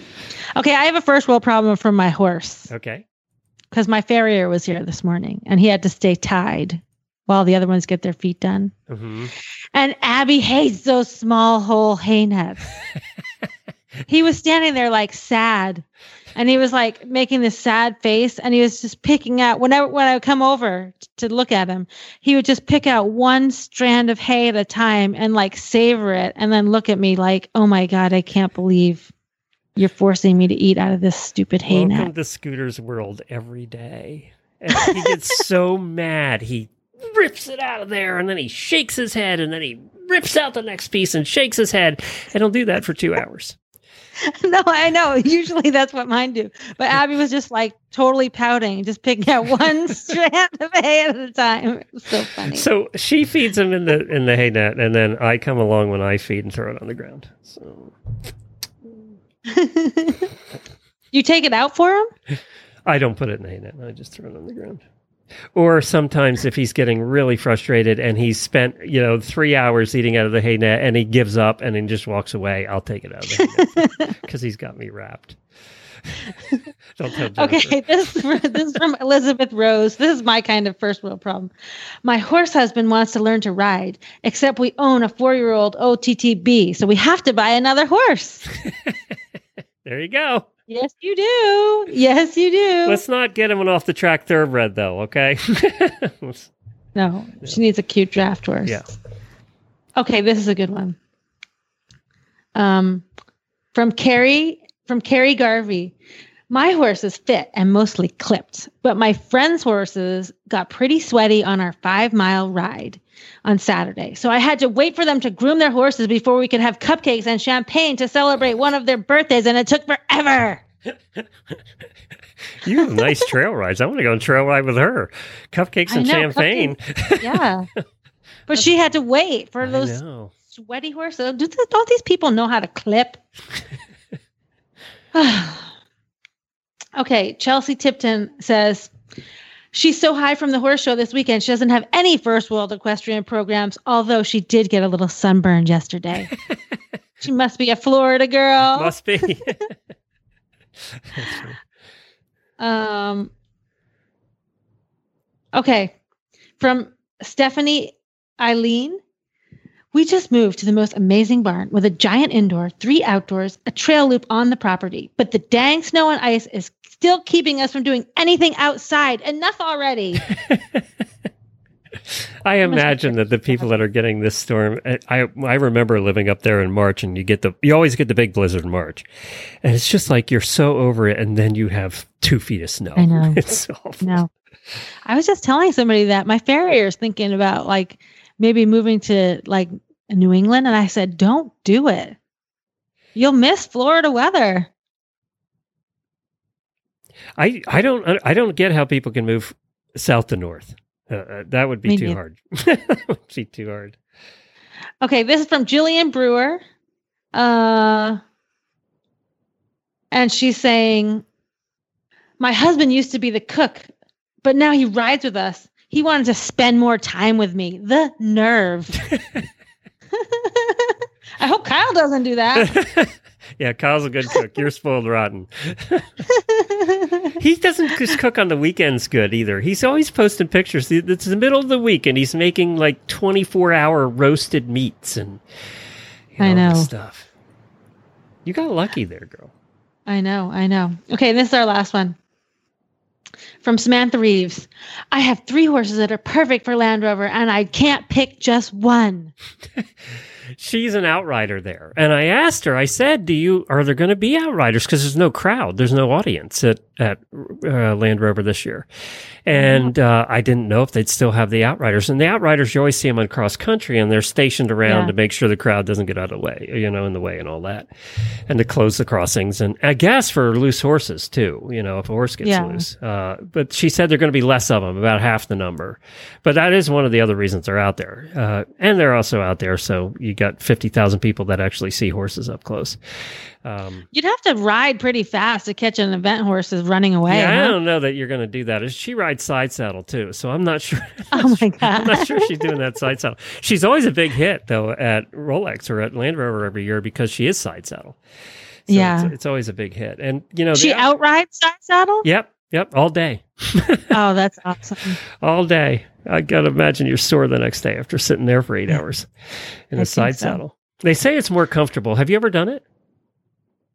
Okay, I have a first world problem from my horse okay. because my farrier was here this morning and he had to stay tied while the other ones get their feet done. hmm And Abby hates those small hole hay nets. he was standing there like sad and he was like making this sad face and he was just picking out whenever when I would come over to look at him, he would just pick out one strand of hay at a time and like savor it and then look at me like, "Oh my god, I can't believe you're forcing me to eat out of this stupid hay Welcome net." to Scooter's world every day. And he gets so mad. He rips it out of there and then he shakes his head and then he rips out the next piece and shakes his head. And he'll do that for two hours. no, I know. Usually that's what mine do. But Abby was just like totally pouting, just picking out one strand of hay at a time. It was so funny. So she feeds him in the in the hay net, and then I come along when I feed and throw it on the ground. So you take it out for him? I don't put it in the hay net. I just throw it on the ground. Or sometimes if he's getting really frustrated and he's spent, you know, three hours eating out of the hay net and he gives up and then just walks away, I'll take it out of the hay net because he's got me wrapped. don't tell Okay, this this is from Elizabeth Rose. This is my kind of first world problem. My horse husband wants to learn to ride, except we own a four year old OTTB, so we have to buy another horse. There you go. Yes, you do. Yes, you do. Let's not get him an off the track thoroughbred though, okay? No, she needs a cute draft horse. yeah. Okay, this is a good one. Um, from Carrie from Carrie Garvey. My horse is fit and mostly clipped, but my friend's horses got pretty sweaty on our five mile ride on Saturday. So I had to wait for them to groom their horses before we could have cupcakes and champagne to celebrate one of their birthdays, and it took forever. You have nice trail rides. I want to go on trail ride with her. Cupcakes and know, champagne. Yeah. but she had to wait for those sweaty horses. Do th- don't these people know how to clip? okay, Chelsea Tipton says she's so high from the horse show this weekend. She doesn't have any first world equestrian programs, although she did get a little sunburned yesterday. she must be a Florida girl. Must be. Um. Okay, from Stephanie Eileen. We just moved to the most amazing barn with a giant indoor, three outdoors, a trail loop on the property. But the dang snow and ice is still keeping us from doing anything outside. Enough already. I imagine that the people that are getting this storm, I I remember living up there in March, and you get the you always get the big blizzard in March, and it's just like you're so over it, and then you have two feet of snow. I know. It's awful. no. I was just telling somebody that my farrier is thinking about like maybe moving to like New England. And I said, don't do it. You'll miss Florida weather. I I don't I don't get how people can move south to north. Uh, Uh, that would be Me too hard. that would be too hard. Okay, this is from Julian Brewer. Uh, and she's saying, My husband used to be the cook, but now he rides with us. He wanted to spend more time with me. The nerve. I hope Kyle doesn't do that. yeah, Kyle's a good cook. You're spoiled rotten. he doesn't just cook on the weekends good either. He's always posting pictures. It's the middle of the week and he's making like 24 hour roasted meats and you I know. stuff. You got lucky there, girl. I know, I know. Okay, this is our last one. From Samantha Reeves. I have three horses that are perfect for Land Rover, and I can't pick just one. She's an outrider there. And I asked her, I said, do you, are there going to be outriders? Because there's no crowd. There's no audience at, at uh, Land Rover this year. And uh, I didn't know if they'd still have the outriders. And the outriders, you always see them on cross country and they're stationed around Yeah. to make sure the crowd doesn't get out of the way, you know, in the way and all that. And to close the crossings. And I guess for loose horses too, you know, if a horse gets Yeah. loose. Uh, Uh, but she said they're going to be less of them, about half the number. But that is one of the other reasons they're out there. Uh, and they're also out there. So you got 50,000 people that actually see horses up close. Um, You'd have to ride pretty fast to catch an event horse that's running away. yeah, I don't know that you're going to do that. She rides side saddle too. So I'm not sure. Oh my god, I'm not sure she's doing that side saddle. She's always a big hit though at Rolex or at Land Rover every year because she is side saddle. So Yeah. it's, it's always a big hit, and you know She the- outrides side saddle? Yep, yep, all day, Oh, that's awesome. all day. I gotta imagine you're sore the next day after sitting there for eight hours in I a side so. saddle. They say it's more comfortable. Have you ever done it?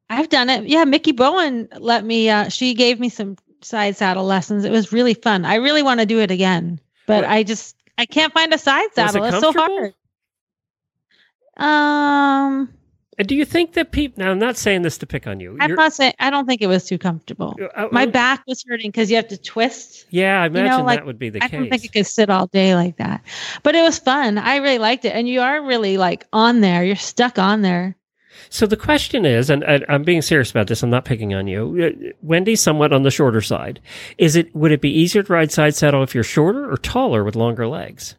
I've done it. Yeah, Mickey Bowen let me uh she gave me some side saddle lessons. It was really fun. I really want to do it again. But What- I just I can't find a side Was it saddle. It's so hard. Um And do you think that people? Now, I'm not saying this to pick on you. I'm You're- not saying I don't think it was too comfortable. uh, My uh, back was hurting because you have to twist. Yeah, I know, imagine like, that would be the I case. I don't think I could sit all day like that. But it was fun. I really liked it. And you are really like on there. You're stuck on there. So the question is, and I, I'm being serious about this. I'm not picking on you. Uh, Wendy's somewhat on the shorter side. Is it? Would it be easier to ride side saddle if you're shorter or taller with longer legs?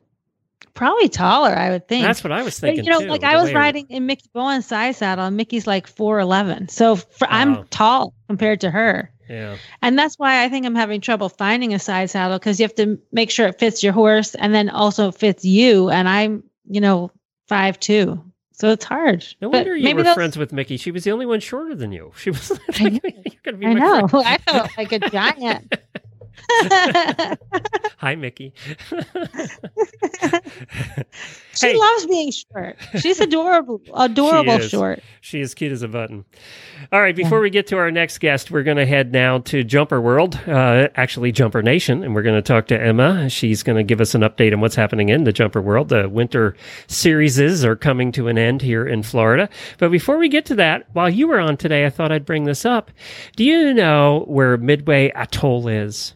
Probably taller, I would think. That's what I was But, thinking. you know, too, like I was riding in Mickey Bowen's side saddle, and Mickey's like four eleven, so for, Oh. I'm tall compared to her, Yeah. and that's why I think I'm having trouble finding a side saddle because you have to make sure it fits your horse and then also fits you, and I'm you know five two, so it's hard. No But wonder you were those- friends with Mickey. She was the only one shorter than you. She was. I you're gonna be I know. friend. I felt like a giant. Hi, Mickey. she Hey. loves being short. She's adorable, adorable is. short. She is cute as a button. All right, before we get to our next guest, we're going to head now to Jumper World, uh, actually Jumper Nation, and we're going to talk to Ema. She's going to give us an update on what's happening in the Jumper World. The winter series are coming to an end here in Florida. But before we get to that, while you were on today, I thought I'd bring this up. Do you know where Midway Atoll is?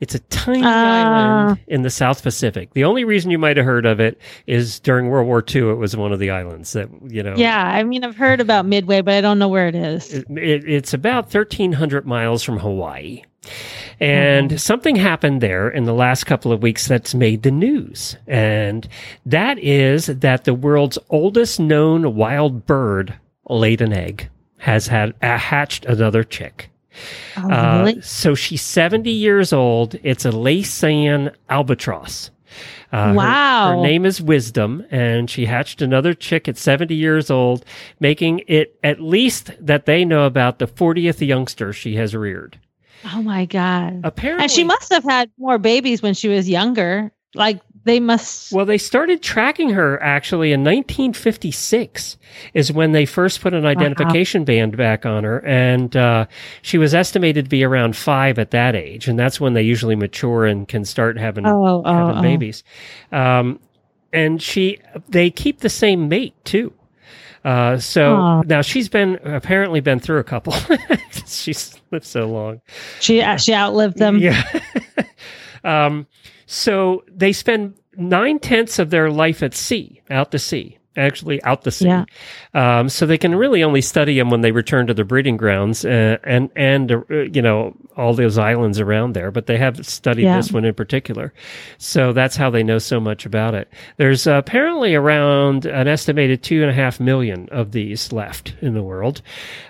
It's a tiny Uh. island in the South Pacific. The only reason you might have heard of it is during World War II. It was one of the islands that you know. Yeah, I mean I've heard about Midway, but I don't know where it is. It, it, it's about 1,300 miles from Hawaii. And something happened there in the last couple of weeks that's made the news. And that is that the world's oldest known wild bird laid an egg, has had uh, hatched another chick. Oh, Uh, really? so she's 70 years old. It's a Laysan albatross. Uh, her- Wow. Her, name is Wisdom, and she hatched another chick at 70 years old, making it at least that they know about the 40th youngster she has reared. Oh my god! Apparently, And she must have had more babies when she was younger. Like they must. Well, they started tracking her actually in 1956 is when they first put an identification band back on her, and uh, she was estimated to be around five at that age, and that's when they usually mature and can start having Oh, oh, having oh. babies. Um, and she, they keep the same mate too. Uh, so Aw. now she's been apparently been through a couple. she's lived so long. She uh, she outlived them. Yeah. um, so they spend nine tenths of their life at sea, out to sea, actually out to sea. Yeah. Um, so they can really only study them when they return to their breeding grounds uh, and and uh, you know all those islands around there. But they have studied Yeah. this one in particular, so that's how they know so much about it. There's uh, apparently around an estimated two and a half million of these left in the world.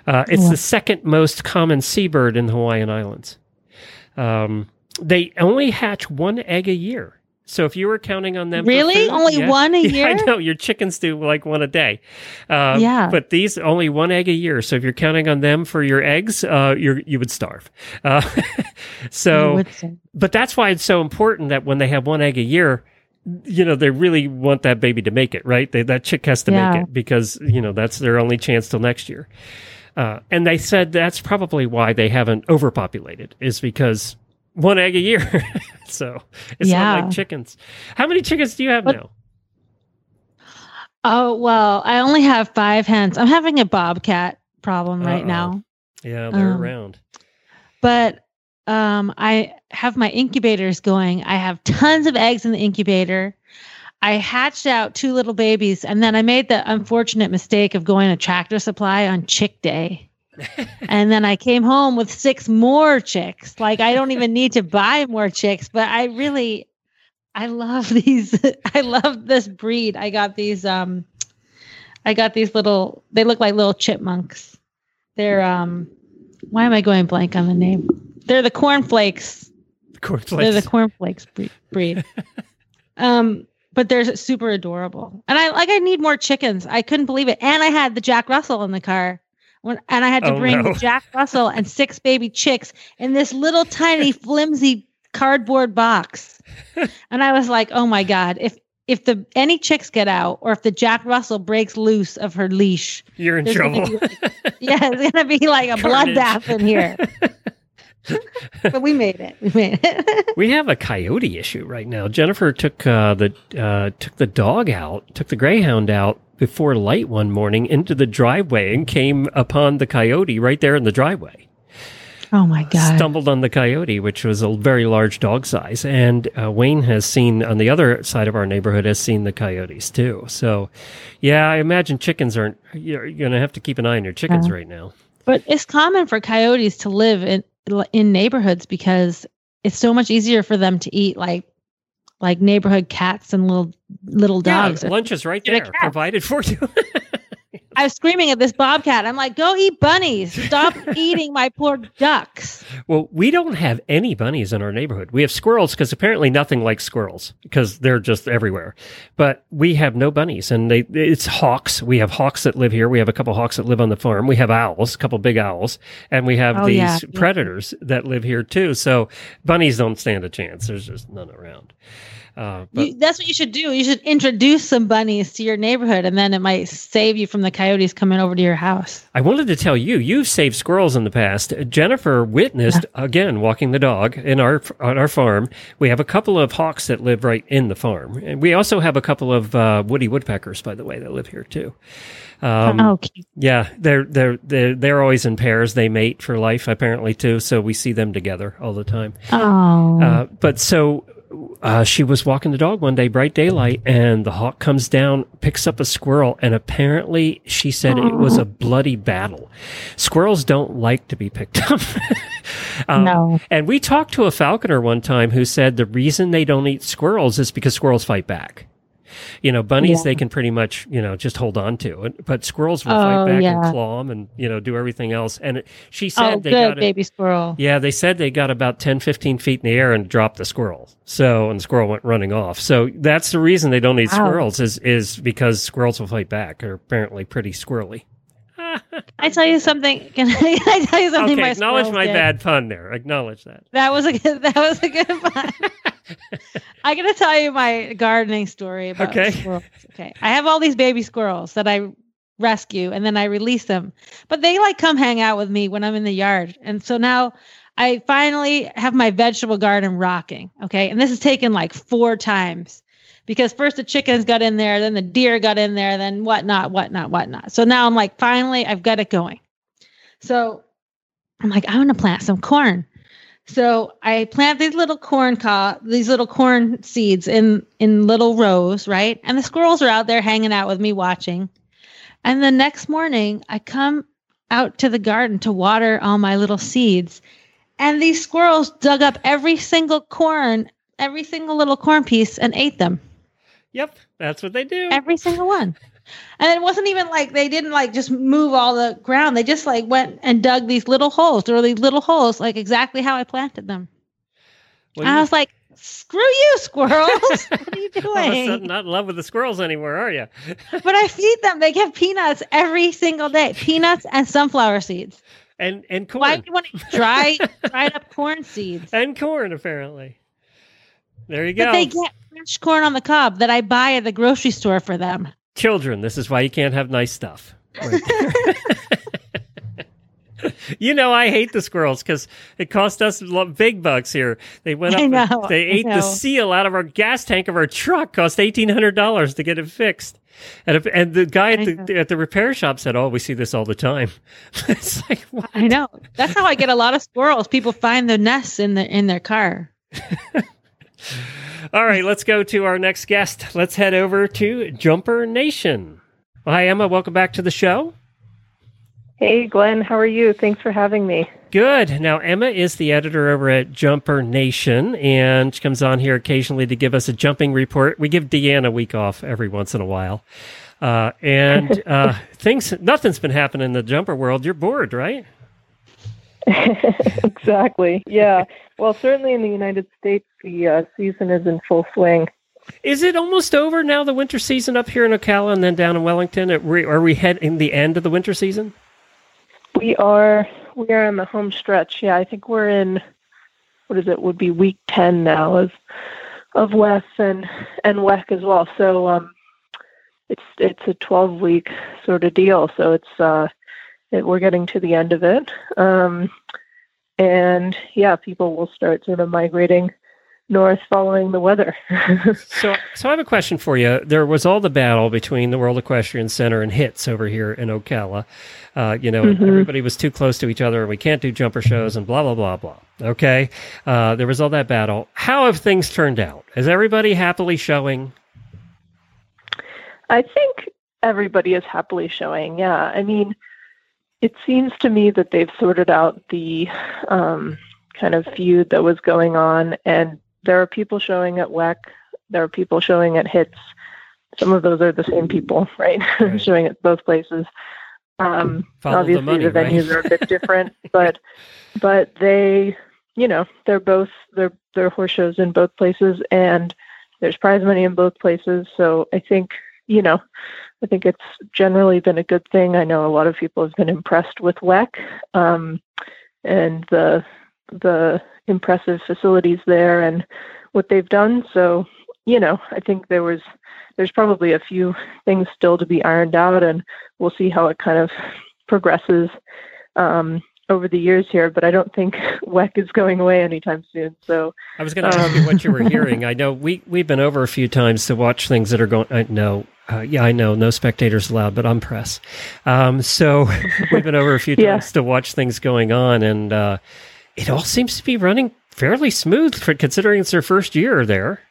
Uh, it's Wow. the second most common seabird in the Hawaiian Islands. Um, they only hatch one egg a year. So if you were counting on them, for Really? food- Only yeah. one a Yeah, I know your chickens do like one a day. Uh, Yeah. but these only one egg a year. So if you're counting on them for your eggs, uh, you you would starve. Uh, so, but that's why it's so important that when they have one egg a year, you know, they really want that baby to make it, right? They, that chick has to Yeah. make it because, you know, that's their only chance till next year. Uh, and they said that's probably why they haven't overpopulated is because one egg a year. so it's not like chickens. How many chickens do you have But- now? Oh well, I only have five hens. I'm having a bobcat problem right Uh-oh. now. Yeah, they're um, around. but um, I have my incubators going. I have tons of eggs in the incubator. I hatched out two little babies, and then I made the unfortunate mistake of going to Tractor Supply on Chick Day. And then I came home with six more chicks. Like I don't even need to buy more chicks, but I really I love these I love this breed. I got these um I got these little they look like little chipmunks. They're um why am I going blank on the name? They're the cornflakes. Cornflakes. They're the cornflakes breed. breed. um but they're super adorable. And I like I need more chickens. I couldn't believe it. And I had the Jack Russell in the car. When, and I had to Oh, bring no. Jack Russell and six baby chicks in this little tiny flimsy cardboard box. And I was like, "Oh my god, if if the any chicks get out or if the Jack Russell breaks loose of her leash, You're in trouble. be yeah, it's going to be like a bloodbath in here." but we made it. We made it. we have a coyote issue right now. Jennifer took uh, the uh, took the dog out, took the greyhound out before light one morning into the driveway and came upon the coyote right there in the driveway. oh my god. Stumbled on the coyote, which was a very large dog size. And uh, Wayne has seen on the other side of our neighborhood has seen the coyotes too. So, yeah, I imagine chickens aren't. You're going to have to keep an eye on your chickens Yeah. right now. But it's common for coyotes to live in in neighborhoods because it's so much easier for them to eat like like neighborhood cats and little little dogs. Yeah, lunch is right there, provided for you. I was screaming at this bobcat. I'm like, "Go eat bunnies! Stop eating my poor ducks!" Well, we don't have any bunnies in our neighborhood. We have squirrels because apparently nothing likes squirrels because they're just everywhere. But we have no bunnies, and they it's hawks. We have hawks that live here. We have a couple hawks that live on the farm. We have owls, a couple big owls, and we have Oh, these yeah, yeah. predators that live here too. So bunnies don't stand a chance. There's just none around. Uh, but You, that's what you should do. You should introduce some bunnies to your neighborhood, and then it might save you from the coyotes coming over to your house. I wanted to tell you, you've saved squirrels in the past. Jennifer witnessed again walking the dog in our on our farm. We have a couple of hawks that live right in the farm, and we also have a couple of uh, woody woodpeckers, by the way, that live here too. Um, oh, cute. Yeah, they're they're they're they're always in pairs. They mate for life, apparently too. So we see them together all the time. oh, Uh, but so uh, she was walking the dog one day, bright daylight, and the hawk comes down, picks up a squirrel, and apparently she said it was a bloody battle. Squirrels don't like to be picked up. Um, no. And we talked to a falconer one time who said the reason they don't eat squirrels is because squirrels fight back. You know, bunnies Yeah. they can pretty much you know just hold on to, it, but squirrels will Oh, fight back yeah. and them, and you know do everything else. And it, she Oh, said they good got it. baby squirrel. Yeah, they said they got about 10, 15 feet in the air and dropped the squirrel. So, and the squirrel went running off. So that's the reason they don't eat Wow. squirrels is, is because squirrels will fight back. They're apparently pretty squirrely. I tell you something. Can I, can I tell you something? Okay, my acknowledge my did? bad pun there. Acknowledge that. That was a good. That was a good one. I'm gonna tell you my gardening story about Okay. squirrels. Okay, I have all these baby squirrels that I rescue and then I release them, but they like come hang out with me when I'm in the yard, and so now I finally have my vegetable garden rocking. Okay, and this has taken like four times because first the chickens got in there, then the deer got in there, then whatnot, whatnot, whatnot. So now I'm like, finally, I've got it going. So I'm like, I want to plant some corn. So I plant these little corn co- these little corn seeds in in little rows, right? And the squirrels are out there hanging out with me watching. And the next morning, I come out to the garden to water all my little seeds, and these squirrels dug up every single corn, every single little corn piece, and ate them, Yep, that's what they do. every single one. And it wasn't even like they didn't like just move all the ground. They just like went and dug these little holes. There were these little holes, like exactly how I planted them. Well, I was like, screw you, squirrels. what are you all of a sudden doing? not in love with the squirrels anymore, are you? but I feed them. They get peanuts every single day peanuts and sunflower seeds. And and corn. Why do you want to eat dry, dried up corn seeds? and corn, apparently. There you go. But they get fresh corn on the cob that I buy at the grocery store for them. Children, this is why you can't have nice stuff. Right you know, I hate the squirrels because it cost us big bucks here. They went up, know, they ate the seal out of our gas tank of our truck. Cost eighteen hundred dollars to get it fixed. And, if, and the guy at the, at the repair shop said, "Oh, we see this all the time." it's like, what? I know. That's how I get a lot of squirrels. People find their nests in their in their car. All right, let's go to our next guest. Let's head over to Jumper Nation. Well, hi, Ema. Welcome back to the show. Hey, Glenn, how are you? Thanks for having me. Good. Now, Ema is the editor over at Jumper Nation, and she comes on here occasionally to give us a jumping report. We give Deanna a week off every once in a while. Uh, and uh, things, nothing's been happening in the jumper world. You're bored, right? exactly. Yeah. Well, certainly in the United States, the uh, season is in full swing. Is it almost over now, the winter season up here in Ocala and then down in Wellington? Are we, are we heading the end of the winter season? We are we are in the home stretch. Yeah, I think we're in what is it? Would be week ten now of of WEF and and WEC as well. So um, it's it's a twelve week sort of deal. So it's uh, it, we're getting to the end of it. Um, and yeah, people will start sort of migrating north following the weather. so, so I have a question for you. There was all the battle between the World Equestrian Center and HITS over here in Ocala. Uh, you know, mm-hmm. everybody was too close to each other, and we can't do jumper shows, and blah blah blah blah. Okay, uh, there was all that battle. How have things turned out? Is everybody happily showing? I think everybody is happily showing. Yeah, I mean, it seems to me that they've sorted out the um, kind of feud that was going on, and there are people showing at WEC, there are people showing at HITS. Some of those are the same people, right? right. showing at both places. Um, obviously, the, money, the venues right? are a bit different, but but they, you know, they're both they're they're horse shows in both places, and there's prize money in both places. So I think you know, I think it's generally been a good thing. I know a lot of people have been impressed with WEC um, and the the impressive facilities there and what they've done. So, you know, I think there was there's probably a few things still to be ironed out, and we'll see how it kind of progresses um, over the years here. But I don't think WEC is going away anytime soon. So I was going to um, ask you what you were hearing. I know we we've been over a few times to watch things that are going. I know. Uh, yeah, I know, no spectators allowed, but I'm press. Um, so we've been over a few times yeah. to watch things going on, and uh, it all seems to be running fairly smooth for considering it's their first year there.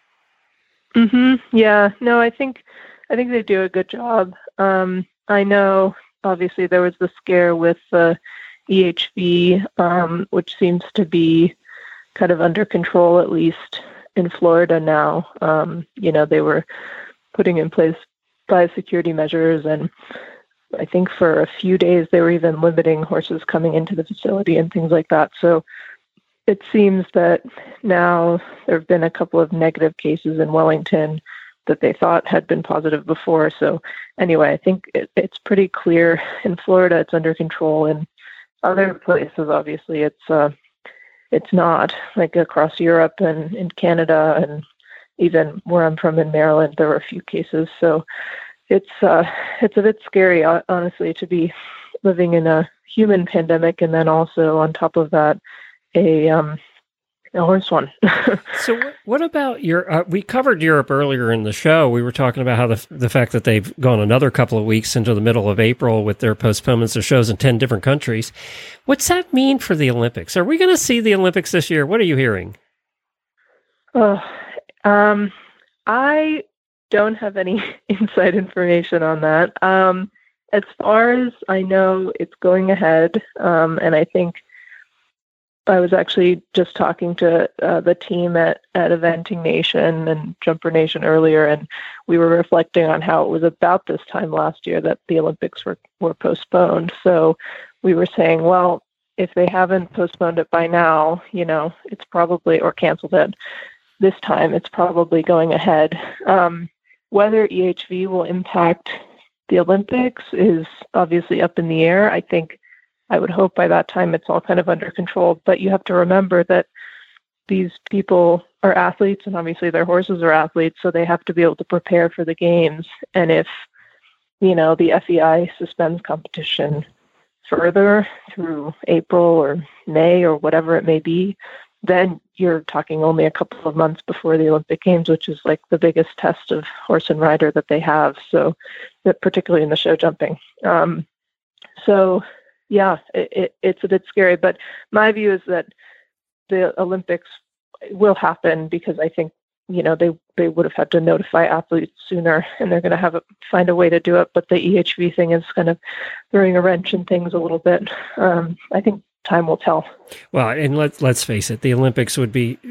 Mhm. Yeah. No, I think I think they do a good job. Um, I know obviously there was the scare with the EHV, um, which seems to be kind of under control at least in Florida now. Um, you know, they were putting in place biosecurity measures and I think for a few days they were even limiting horses coming into the facility and things like that. So it seems that now there have been a couple of negative cases in Wellington that they thought had been positive before. So anyway, I think it, it's pretty clear in Florida it's under control. In other places, obviously, it's uh, it's not like across Europe and in Canada and even where I'm from in Maryland, there were a few cases. So it's uh, it's a bit scary, honestly, to be living in a human pandemic, and then also on top of that, a um, a horse one. so, what about your? Uh, we covered Europe earlier in the show. We were talking about how the the fact that they've gone another couple of weeks into the middle of April with their postponements of shows in ten different countries. What's that mean for the Olympics? Are we going to see the Olympics this year? What are you hearing? Oh, um, I don't have any inside information on that. Um, as far as I know, it's going ahead, um, and I think I was actually just talking to uh, the team at, at Eventing Nation and Jumper Nation earlier, and we were reflecting on how it was about this time last year that the Olympics were, were postponed. So we were saying, well, if they haven't postponed it by now, you know, it's probably, or canceled it this time, it's probably going ahead. Um, whether EHV will impact the Olympics is obviously up in the air. I think I would hope by that time it's all kind of under control. But you have to remember that these people are athletes and obviously their horses are athletes, so they have to be able to prepare for the games. And if, you know, the FEI suspends competition further through April or May or whatever it may be, then you're talking only a couple of months before the Olympic Games, which is like the biggest test of horse and rider that they have. So, particularly in the show jumping. Um, so yeah, it, it, it's a bit scary. But my view is that the Olympics will happen because I think you know they they would have had to notify athletes sooner, and they're going to have a, find a way to do it. But the EHV thing is kind of throwing a wrench in things a little bit. Um, I think time will tell. Well, and let's let's face it, the Olympics would be, uh,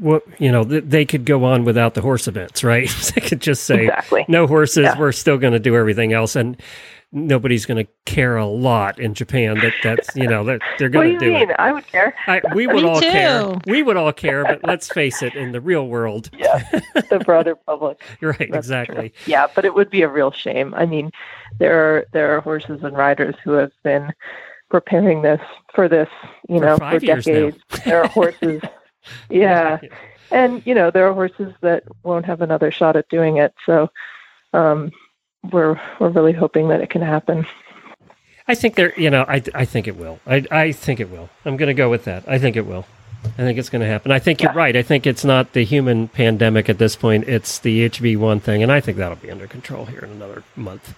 what you know, they could go on without the horse events, right? they could just say exactly. no horses. Yeah. We're still going to do everything else, and nobody's going to care a lot in Japan that that's you know that they're What going do to you do mean? it. I would care. I, we would Me all too. care. We would all care, but let's face it, in the real world, Yeah, the broader public. you're right, That's exactly. Yeah, but it would be a real shame. I mean, there are there are horses and riders who have been preparing this for this, you For know, for decades. there are horses. Yeah. And you know, there are horses that won't have another shot at doing it. So um we're we're really hoping that it can happen. I think there, you know, I, I think it will. I, I think it will. I'm going to go with that. I think it will. I think it's going to happen. I think you're right. I think it's not the human pandemic at this point. It's the HV1 thing, and I think that'll be under control here in another month.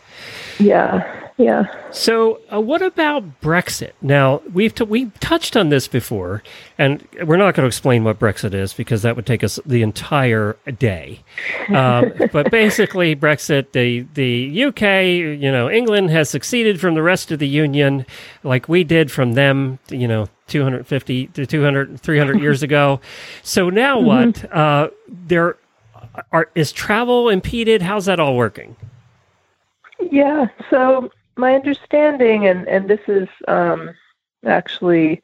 Yeah. Yeah. So, uh, what about Brexit? Now, we've t- we touched on this before, and we're not going to explain what Brexit is because that would take us the entire day. Um, but basically, Brexit, the the UK, you know, England has succeeded from the rest of the Union, like we did from them, you know, 250 to 200, 300 years ago. So now what? Uh, there are is travel impeded? How's that all working? Yeah. So my understanding, and and this is um, actually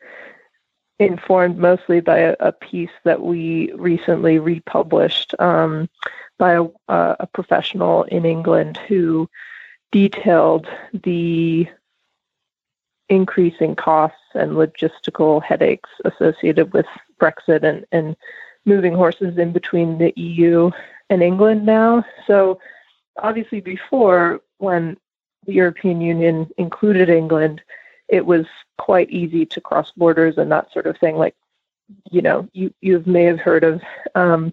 informed mostly by a, a piece that we recently republished um, by a, a professional in England who detailed the increasing costs and logistical headaches associated with Brexit and, and moving horses in between the EU and England now. So obviously before when the European Union included England, it was quite easy to cross borders and that sort of thing. Like, you know, you you may have heard of um,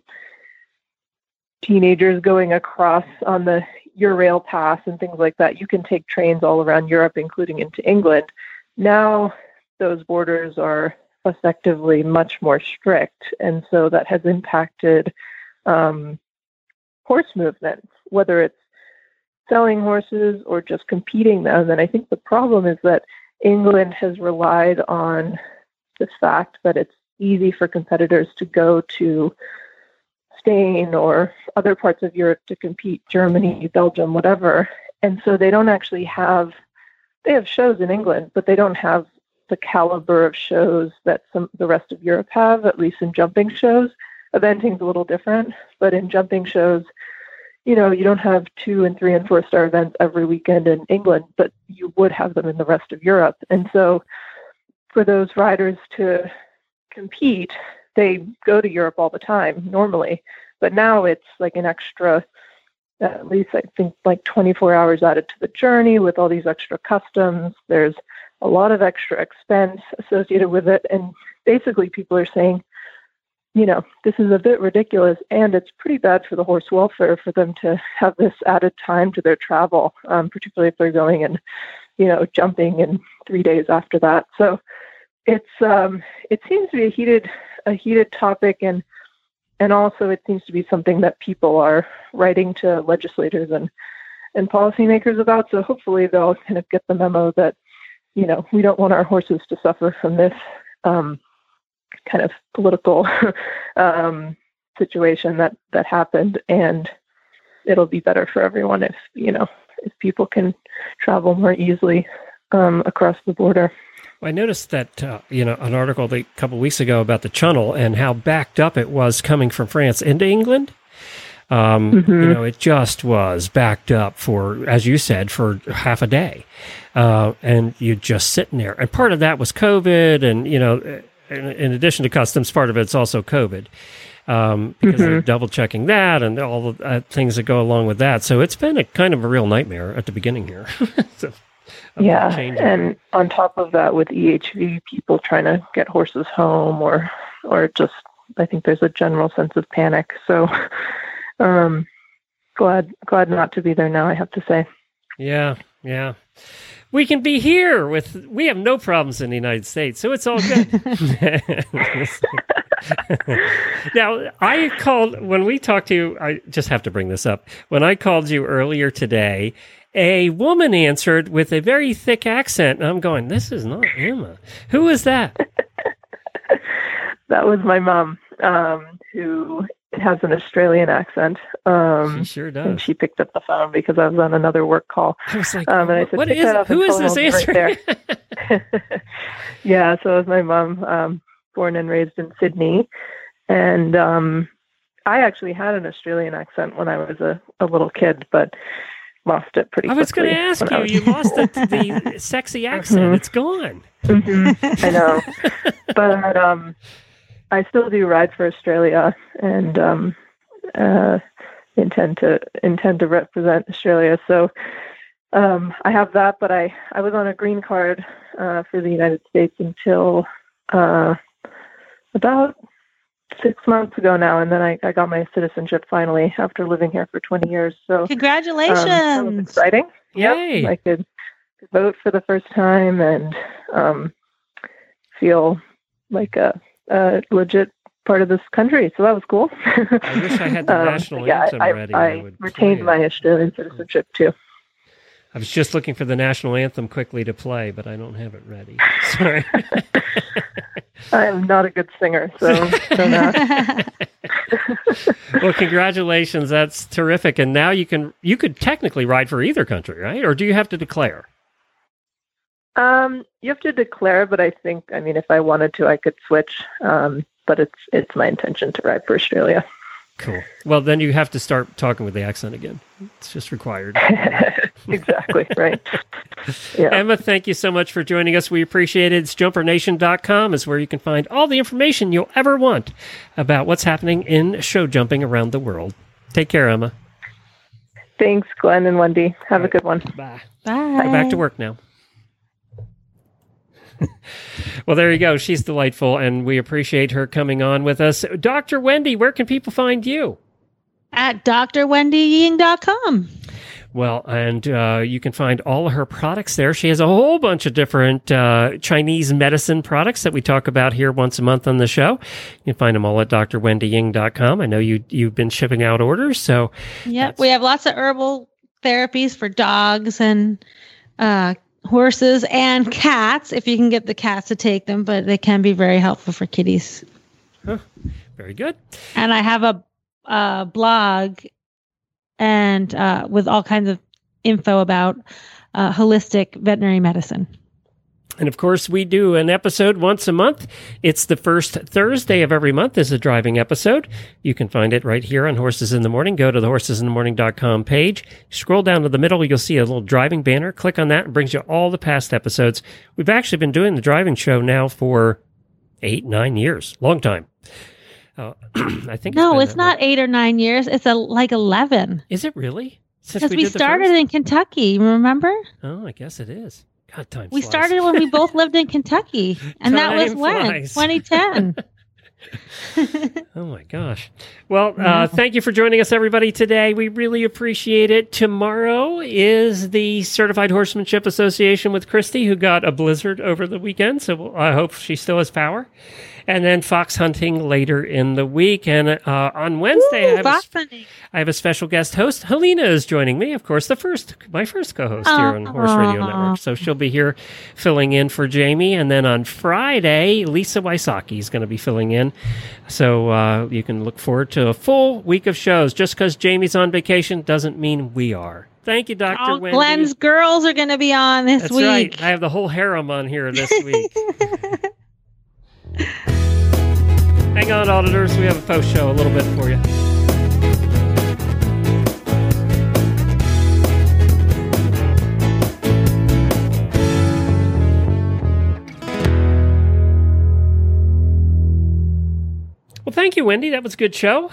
teenagers going across on the Eurail Pass and things like that. You can take trains all around Europe, including into England. Now those borders are effectively much more strict, and so that has impacted um, horse movement, whether it's selling horses or just competing them. And I think the problem is that England has relied on the fact that it's easy for competitors to go to Spain or other parts of Europe to compete, Germany, Belgium, whatever. And so they don't actually have, they have shows in England, but they don't have the caliber of shows that some the rest of Europe have, at least in jumping shows. Eventing's a little different, but in jumping shows, you know, you don't have two and three and four star events every weekend in England, but you would have them in the rest of Europe. And so for those riders to compete, they go to Europe all the time normally. But now it's like an extra, at least I think like 24 hours added to the journey with all these extra customs. There's a lot of extra expense associated with it. And basically, people are saying, you know, this is a bit ridiculous, and it's pretty bad for the horse welfare for them to have this added time to their travel, um, particularly if they're going and, you know, jumping in three days after that. So it's um, it seems to be a heated a heated topic, and and also it seems to be something that people are writing to legislators and and policymakers about. So hopefully they'll kind of get the memo that you know we don't want our horses to suffer from this. Um, kind of political um, situation that that happened, and it'll be better for everyone if you know if people can travel more easily um, across the border. I noticed that uh, you know an article a couple weeks ago about the Channel and how backed up it was coming from France into England. Um, Mm-hmm. You know, it just was backed up for, as you said, for half a day, uh, and you just sitting there. And part of that was COVID, and you know, in, in addition to customs, part of it's also COVID. Um, because they're double checking that and all the uh, things that go along with that. So it's been a kind of a real nightmare at the beginning here. so, yeah, and on top of that, with EHV, people trying to get horses home, or or just I think there's a general sense of panic. So, um, glad glad not to be there now. I have to say. Yeah, yeah. We can be here with we have no problems in the United States, so it's all good. now, I called when we talked to you. I just have to bring this up. When I called you earlier today, a woman answered with a very thick accent, and I'm going, "This is not Ema. Who is that?" that was my mom, um, who has an Australian accent. Um, she sure does. and she picked up the phone because I was on another work call. I was like, Um, and I said, "What "Pick is? Who is this over right answering?" yeah, so it was my mom, um, born and raised in Sydney, and um, I actually had an Australian accent when I was a, a little kid, but lost it pretty quickly. I was going to ask you. was- You lost the, the sexy accent. Mhm. It's gone. Mhm, I know, but um, I still do ride for Australia, and um, uh, intend to intend to represent Australia. So um, I have that, but I I was on a green card uh, for the United States until uh, about six months ago now, and then I, I got my citizenship finally after living here for 20 years. So um, that was Congratulations. exciting. Yeah, I could, could vote for the first time and um, feel like a, a legit part of this country. So that was cool. I wish I had the Um, national yeah, anthem I, ready. I, I retained my Australian citizenship too. I was just looking for the national anthem quickly to play, but I don't have it ready. Sorry. I am not a good singer, so ask. well, congratulations. That's terrific. And now you can you could technically ride for either country, right? Or do you have to declare? Um, you have to declare, but I think, I mean, if I wanted to, I could switch. Um, but it's it's my intention to ride for Australia. Cool. Well, then you have to start talking with the accent again. It's just required. exactly right. Yeah. Ema, thank you so much for joining us. We appreciate it. It's jumpernation.com is where you can find all the information you'll ever want about what's happening in show jumping around the world. Take care, Ema. Thanks, Glenn and Wendy. Have a good one. Bye. Bye. Back to work now. Well, there you go. She's delightful, and we appreciate her coming on with us. Dr. Wendy, where can people find you? At drwendyying.com. Well, and uh, you can find all of her products there. She has a whole bunch of different uh, Chinese medicine products that we talk about here once a month on the show. You can find them all at drwendyying.com. I know you, you've been shipping out orders, so Yep. We have lots of herbal therapies for dogs and uh, horses and cats, if you can get the cats to take them, but they can be very helpful for kitties. very good. And I have a, a blog and uh, with all kinds of info about uh, holistic veterinary medicine. And of course, we do an episode once a month. It's the first Thursday of every month is a driving episode. You can find it right here on Horses in the Morning. Go to the horsesinthemorning.com page. Scroll down to the middle, you'll see a little driving banner. Click on that and brings you all the past episodes. We've actually been doing the driving show now for eight, nine years. Long time. Uh, I think No, it's that not eight or nine years. It's a, like 11. Is it really? Since Because we, the started in Kentucky, remember? Oh, I guess it is. God, time We flies. started when we both lived in Kentucky. And that was when? 2010. Oh my gosh. Well, uh, thank you for joining us, everybody, today. We really appreciate it. Tomorrow is the Certified Horsemanship Association with Christy, who got a blizzard over the weekend. So I hope she still has power. And then fox hunting later in the week. And uh, on Wednesday, I, have a, hunting. I have a special guest host. Helena is joining me, of course, the first, my first co-host here on Horse Radio Aw. Network. So she'll be here filling in for Jamie. And then on Friday, Lisa Wysocki is going to be filling in. So uh, you can look forward to a full week of shows. Just because Jamie's on vacation doesn't mean we are. Thank you, Dr. Oh, Wendy. Glenn's girls are going to be on this That's week. right. I have the whole harem on here this week. Hang on, auditors. We have a post show a little bit for you. Well, thank you, Wendy. That was a good show.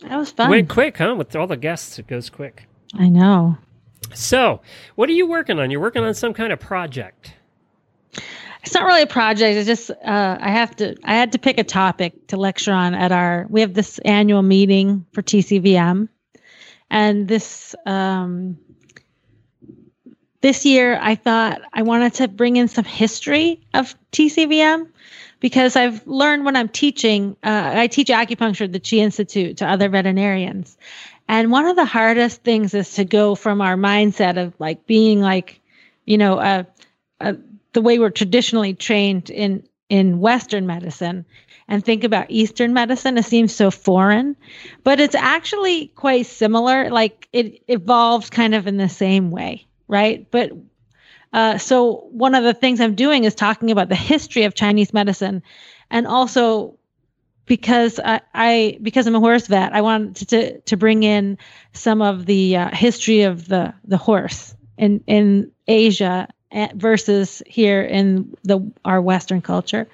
That was fun. Went quick, huh? With all the guests, it goes quick. I know. So, what are you working on? You're working on some kind of project. It's not really a project. It's just uh, I have to. I had to pick a topic to lecture on at our. We have this annual meeting for TCVM, and this um, this year I thought I wanted to bring in some history of TCVM because I've learned when I'm teaching, uh, I teach acupuncture at the Chi Institute to other veterinarians. And one of the hardest things is to go from our mindset of like being like, you know, a, uh, the way we're traditionally trained in in Western medicine and think about Eastern medicine. It seems so foreign, but it's actually quite similar. Like it evolved kind of in the same way, right? But uh, so one of the things I'm doing is talking about the history of Chinese medicine, and also because I, I because I'm a horse vet, I wanted to to bring in some of the uh, history of the the horse in in Asia versus here in the our Western culture.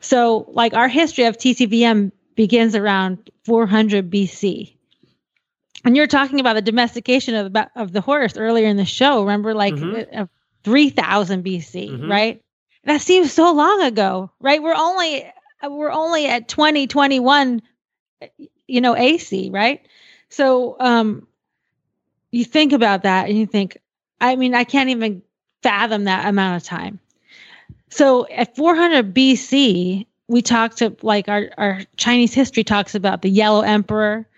So, like our history of TCVM begins around 400 BC. And you're talking about the domestication of the of the horse earlier in the show. Remember, like mm-hmm. uh, 3000 BC, mm-hmm. right? That seems so long ago, right? We're only we're only at 2021, you know, AC, right? So, um, you think about that and you think, I mean, I can't even fathom that amount of time. So at 400 BC, we talked to like our, our Chinese history talks about the yellow emperor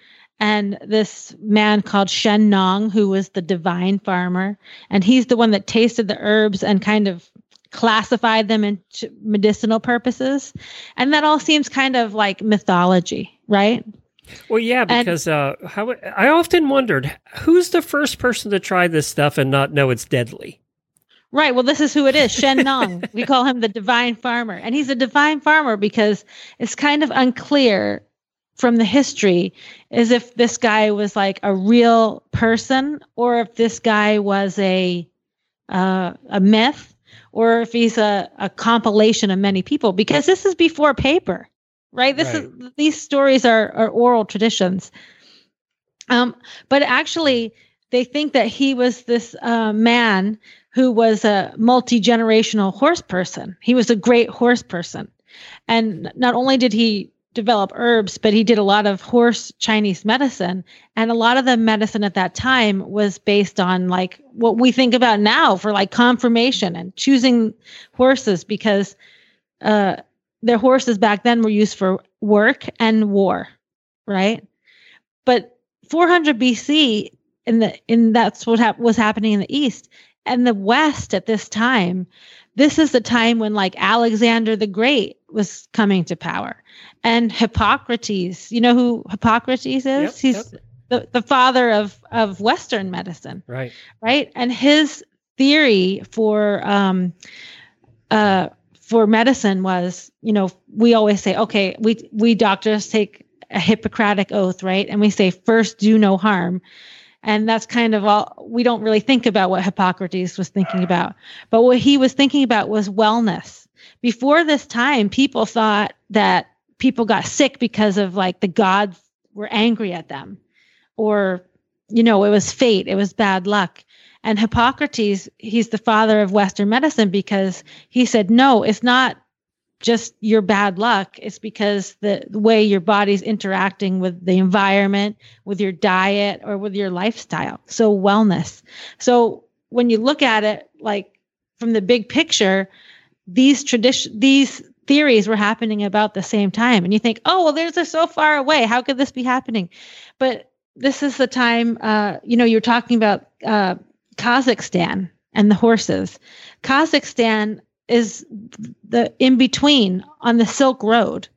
and this man called Shen Nong, who was the divine farmer. And he's the one that tasted the herbs and kind of classified them into medicinal purposes. And that all seems kind of like mythology, right? Well, yeah, because and, uh, how I often wondered who's the first person to try this stuff and not know it's deadly. Right. Well, this is who it is Shen Nong. we call him the divine farmer. And he's a divine farmer because it's kind of unclear from the history as if this guy was like a real person or if this guy was a uh, a myth or if he's a, a compilation of many people because this is before paper right this right. is these stories are, are oral traditions um, but actually they think that he was this uh, man who was a multi generational horse person. He was a great horse person. And not only did he develop herbs, but he did a lot of horse Chinese medicine. And a lot of the medicine at that time was based on like what we think about now for like conformation and choosing horses because uh, their horses back then were used for work and war, right? But 400 BC, in the in that's what hap- was happening in the East and the West at this time, this is the time when like Alexander the Great was coming to power. And Hippocrates, you know who Hippocrates is? Yep, He's yep. The, the father of, of Western medicine. Right. Right. And his theory for um uh for medicine was, you know, we always say, okay, we we doctors take a Hippocratic oath, right? And we say first do no harm. And that's kind of all we don't really think about what Hippocrates was thinking about. But what he was thinking about was wellness. Before this time, people thought that people got sick because of like the gods were angry at them or, you know, it was fate, it was bad luck. And Hippocrates, he's the father of Western medicine because he said, no, it's not just your bad luck. It's because the, the, way your body's interacting with the environment, with your diet, or with your lifestyle. So, wellness. So, when you look at it like from the big picture, these tradition, these theories were happening about the same time. And you think, oh, well, there's are so far away. How could this be happening? But this is the time, uh, you know, you're talking about uh, Kazakhstan and the horses. Kazakhstan is the in between on the Silk Road,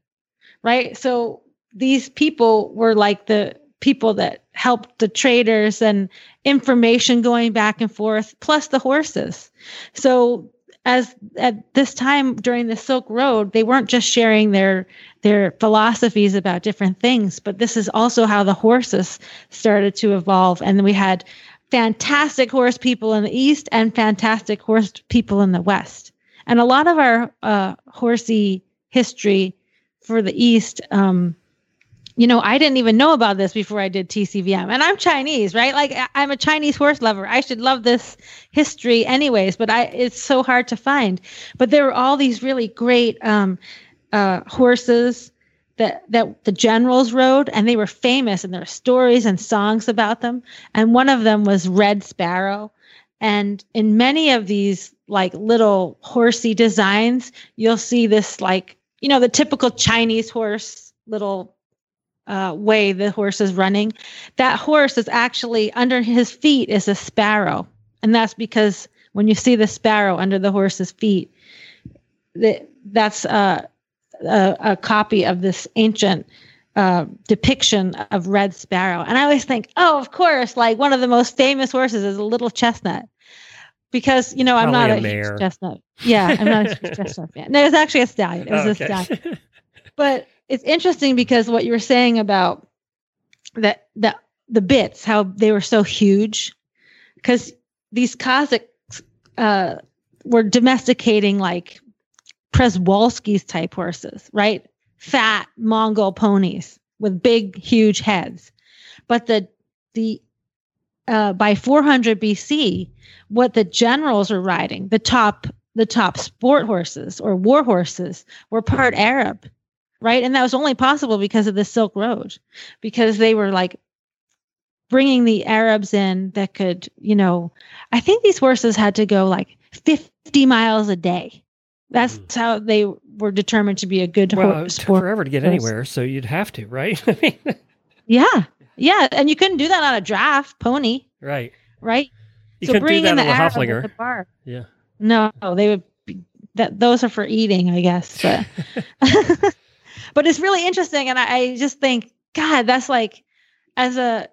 right? So these people were like the people that helped the traders and information going back and forth, plus the horses. So as at this time during the Silk Road, they weren't just sharing their their philosophies about different things, but this is also how the horses started to evolve. And we had fantastic horse people in the east and fantastic horse people in the west. And a lot of our uh, horsey history for the East, um, you know, I didn't even know about this before I did TCVM. And I'm Chinese, right? Like I'm a Chinese horse lover. I should love this history anyways, but I it's so hard to find. But there were all these really great um, uh, horses that that the generals rode and they were famous and there are stories and songs about them. And one of them was Red Sparrow. And in many of these like little horsey designs, you'll see this like you know, the typical Chinese horse little uh, way the horse is running. That horse is actually under his feet is a sparrow, and that's because when you see the sparrow under the horse's feet, that that's uh, a, a copy of this ancient uh, depiction of red sparrow. And I always think, oh, of course, like one of the most famous horses is a little chestnut. Because you know I'm Probably not a a, chestnut. Yeah, I'm not a chestnut fan. No, it was actually a stallion. It was Oh, a okay. stallion. But it's interesting because what you were saying about that the the bits, how they were so huge, because these Kazakhs uh, were domesticating like Przewalski's type horses, right? Fat Mongol ponies with big, huge heads. But the the uh, by 400 BC, what the generals were riding, the top the top sport horses or war horses, were part Arab, right? And that was only possible because of the Silk Road, because they were like bringing the Arabs in that could, you know, I think these horses had to go like 50 miles a day. That's how they were determined to be a good Well, horse. it took forever to get horse. anywhere, so you'd have to, right? I mean, Yeah. Yeah. And you couldn't do that on a draft pony, right. right? You so couldn't do bring that in on the a at the bar. Yeah. No, they would be that those are for eating, I guess. But but it's really interesting. And I, I just think, God, that's like as a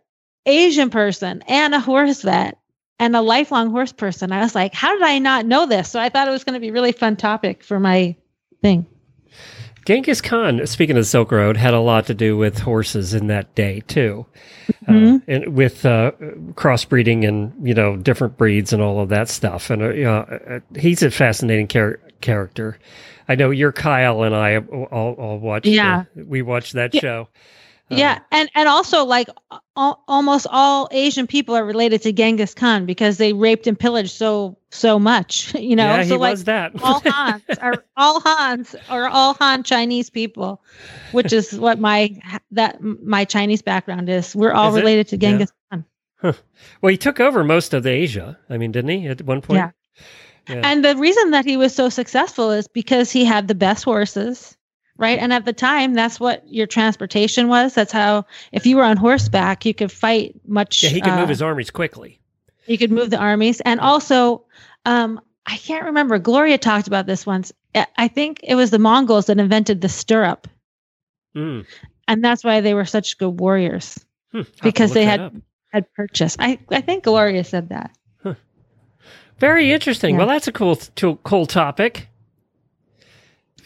Asian person and a horse vet and a lifelong horse person, I was like, how did I not know this? So I thought it was going to be a really fun topic for my thing. Genghis Khan, speaking of the Silk Road, had a lot to do with horses in that day too, Mhm. uh, and with uh, crossbreeding and you know different breeds and all of that stuff. And uh, uh, he's a fascinating char- character. I know you're Kyle and I all, all watched. uh, Yeah. we watched that Yeah. show. Yeah, uh-huh. and and also like al- almost all Asian people are related to Genghis Khan because they raped and pillaged so so much, you know. yeah, so he like was that. all Hans are all Hans are all Han Chinese people, which is what my that my Chinese background is. We're all Is it? related to Yeah. Genghis Khan. well, he took over most of the Asia. I mean, didn't he at one point? Yeah. Yeah. And the reason that he was so successful is because he had the best horses, right? And at the time, that's what your transportation was. That's how, if you were on horseback, you could fight much. yeah, he could uh, move his armies quickly. You could move the armies, and also, um, I can't remember. Gloria talked about this once. I- think it was the Mongols that invented the stirrup, Mm. and that's why they were such good warriors Hmm. I'll have to because they had up. had purchased. I I think Gloria said that. Very interesting. Yeah. Well, that's a cool, to- cool topic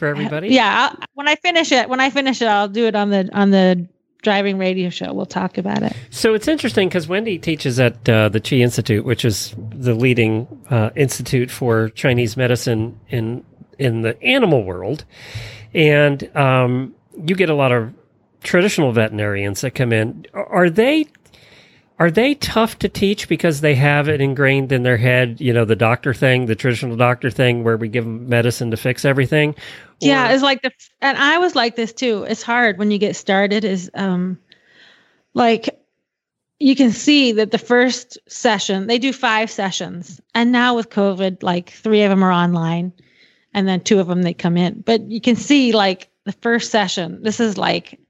for everybody. Yeah, I'll, when I finish it, when I finish it, I'll do it on the on the driving radio show. We'll talk about it. So it's interesting because Wendy teaches at uh, the Chi Institute, which is the leading uh, institute for Chinese medicine in in the animal world, and um, you get a lot of traditional veterinarians that come in. Are they are they tough to teach because they have it ingrained in their head? You know, the doctor thing, the traditional doctor thing, where we give them medicine to fix everything. yeah, it's like the and I was like this too. It's hard when you get started. Is um, like you can see that the first session they do five sessions, and now with COVID, like three of them are online, and then two of them they come in. But you can see like the first session. This is like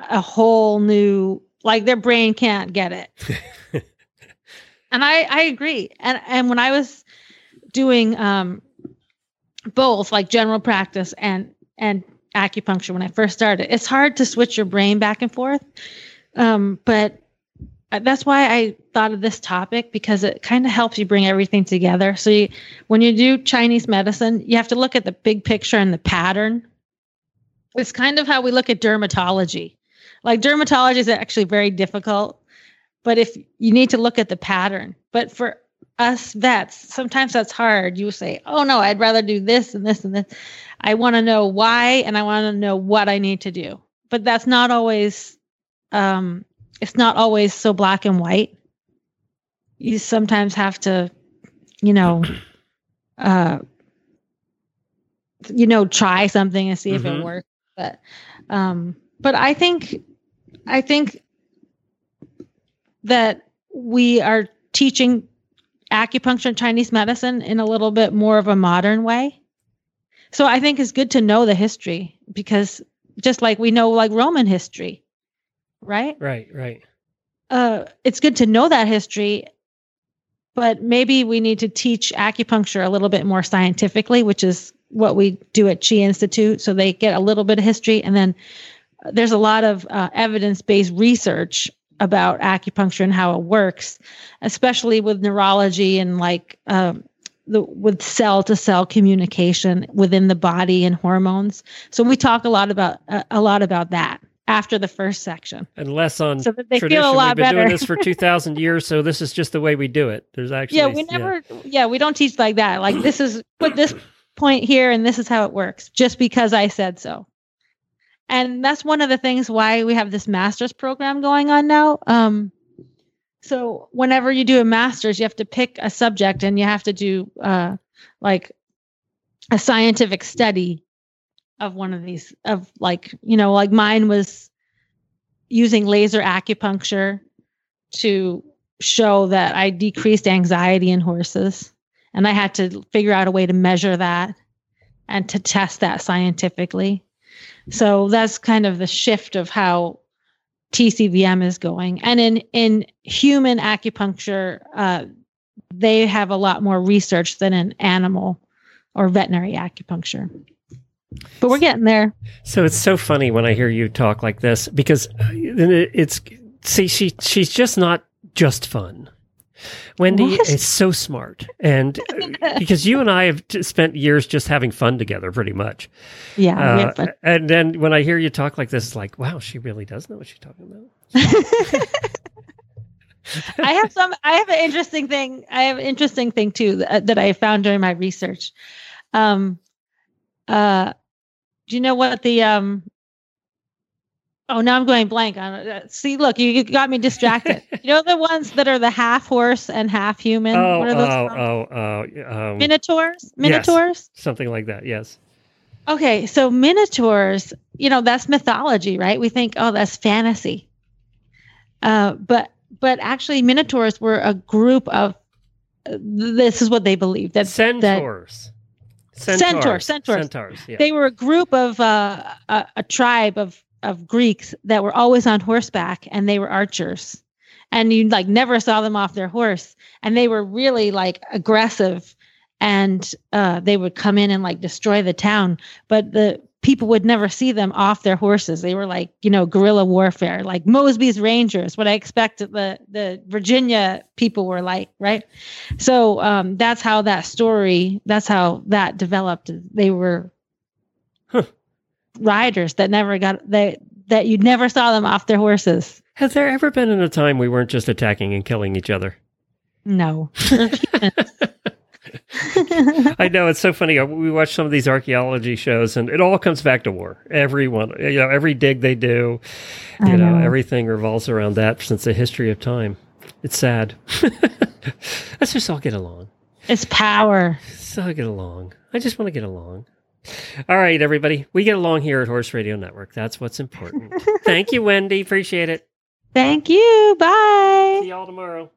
a whole new like their brain can't get it. and I I agree. And and when I was doing um both like general practice and and acupuncture when I first started, it's hard to switch your brain back and forth. Um but uh, that's why I thought of this topic because it kind of helps you bring everything together. So you, when you do Chinese medicine, you have to look at the big picture and the pattern. It's kind of how we look at dermatology. Like dermatology is actually very difficult, but if you need to look at the pattern, but for us vets, sometimes that's hard. You say, "Oh no, I'd rather do this and this and this." I want to know why and I want to know what I need to do. But that's not always um it's not always so black and white. You sometimes have to, you know, uh you know, try something and see if Mhm. it works. But um but I think I think that we are teaching acupuncture and Chinese medicine in a little bit more of a modern way. So I think it's good to know the history because just like we know like Roman history, right? Right, right. Uh, it's good to know that history, but maybe we need to teach acupuncture a little bit more scientifically, which is what we do at Chi Institute. So they get a little bit of history, and then there's a lot of uh, evidence-based research about acupuncture and how it works, especially with neurology and like um, the with cell to cell communication within the body and hormones. So we talk a lot about uh, a lot about that after the first section. And less on So that they feel a lot We've been better. doing this for 2,000 years, so this is just the way we do it. There's actually. yeah, we never yeah. we don't teach like that. Like this is put this point here and this is how it works just because I said so. And that's one of the things why we have this master's program going on now. Um so whenever you do a master's, you have to pick a subject and you have to do uh like a scientific study of one of these of like, you know, like mine was using laser acupuncture to show that I decreased anxiety in horses. And I had to figure out a way to measure that and to test that scientifically. So that's kind of the shift of how TCVM is going. And in, in human acupuncture, uh, they have a lot more research than in animal or veterinary acupuncture. But we're getting there. So it's so funny when I hear you talk like this because it's see she she's just not just fun. Wendy What? is so smart, and uh, because you and I have t- spent years just having fun together, pretty much. Yeah. Uh, and then when I hear you talk like this, it's like, wow, she really does know what she's talking about. I have some. I have an interesting thing. I have an interesting thing too that, that I found during my research. Um, uh, do you know what the um? Oh, now I'm going blank on it. Uh, See, look, you, you got me distracted. you know the ones that are the half horse and half human. oh, what are those? oh, called? oh, oh, um, Minotaurs. Minotaurs. something like that. Yes. Okay, so minotaurs, you know, that's mythology, right? We think, oh, that's fantasy. Uh, but but actually, minotaurs were a group of. uh, this is what they believed that that Centaurs. Centaur, centaurs. Centaurs. Yeah. they were a group of uh, a, a tribe of of Greeks that were always on horseback, and they were archers, and you like never saw them off their horse, and they were really like aggressive, and uh, they would come in and like destroy the town, but the people would never see them off their horses. They were like you know guerrilla warfare, like Mosby's Rangers. What I expected the the Virginia people were like, right? So um, that's how that story, that's how that developed. They were. Riders that never got they that you never saw them off their horses. Has there ever been in a time we weren't just attacking and killing each other? No. I know it's so funny. Uh, We watch some of these archaeology shows, and it all comes back to war. Everyone, you know, every dig they do, you know, know. everything revolves around that since the history of time. It's sad. Let's just all get along. it's power. Let's all get along. I just want to get along. All right, everybody. We get along here at Horse Radio Network. That's what's important. Thank you, Wendy. Appreciate it. Thank you. Bye. See y'all tomorrow.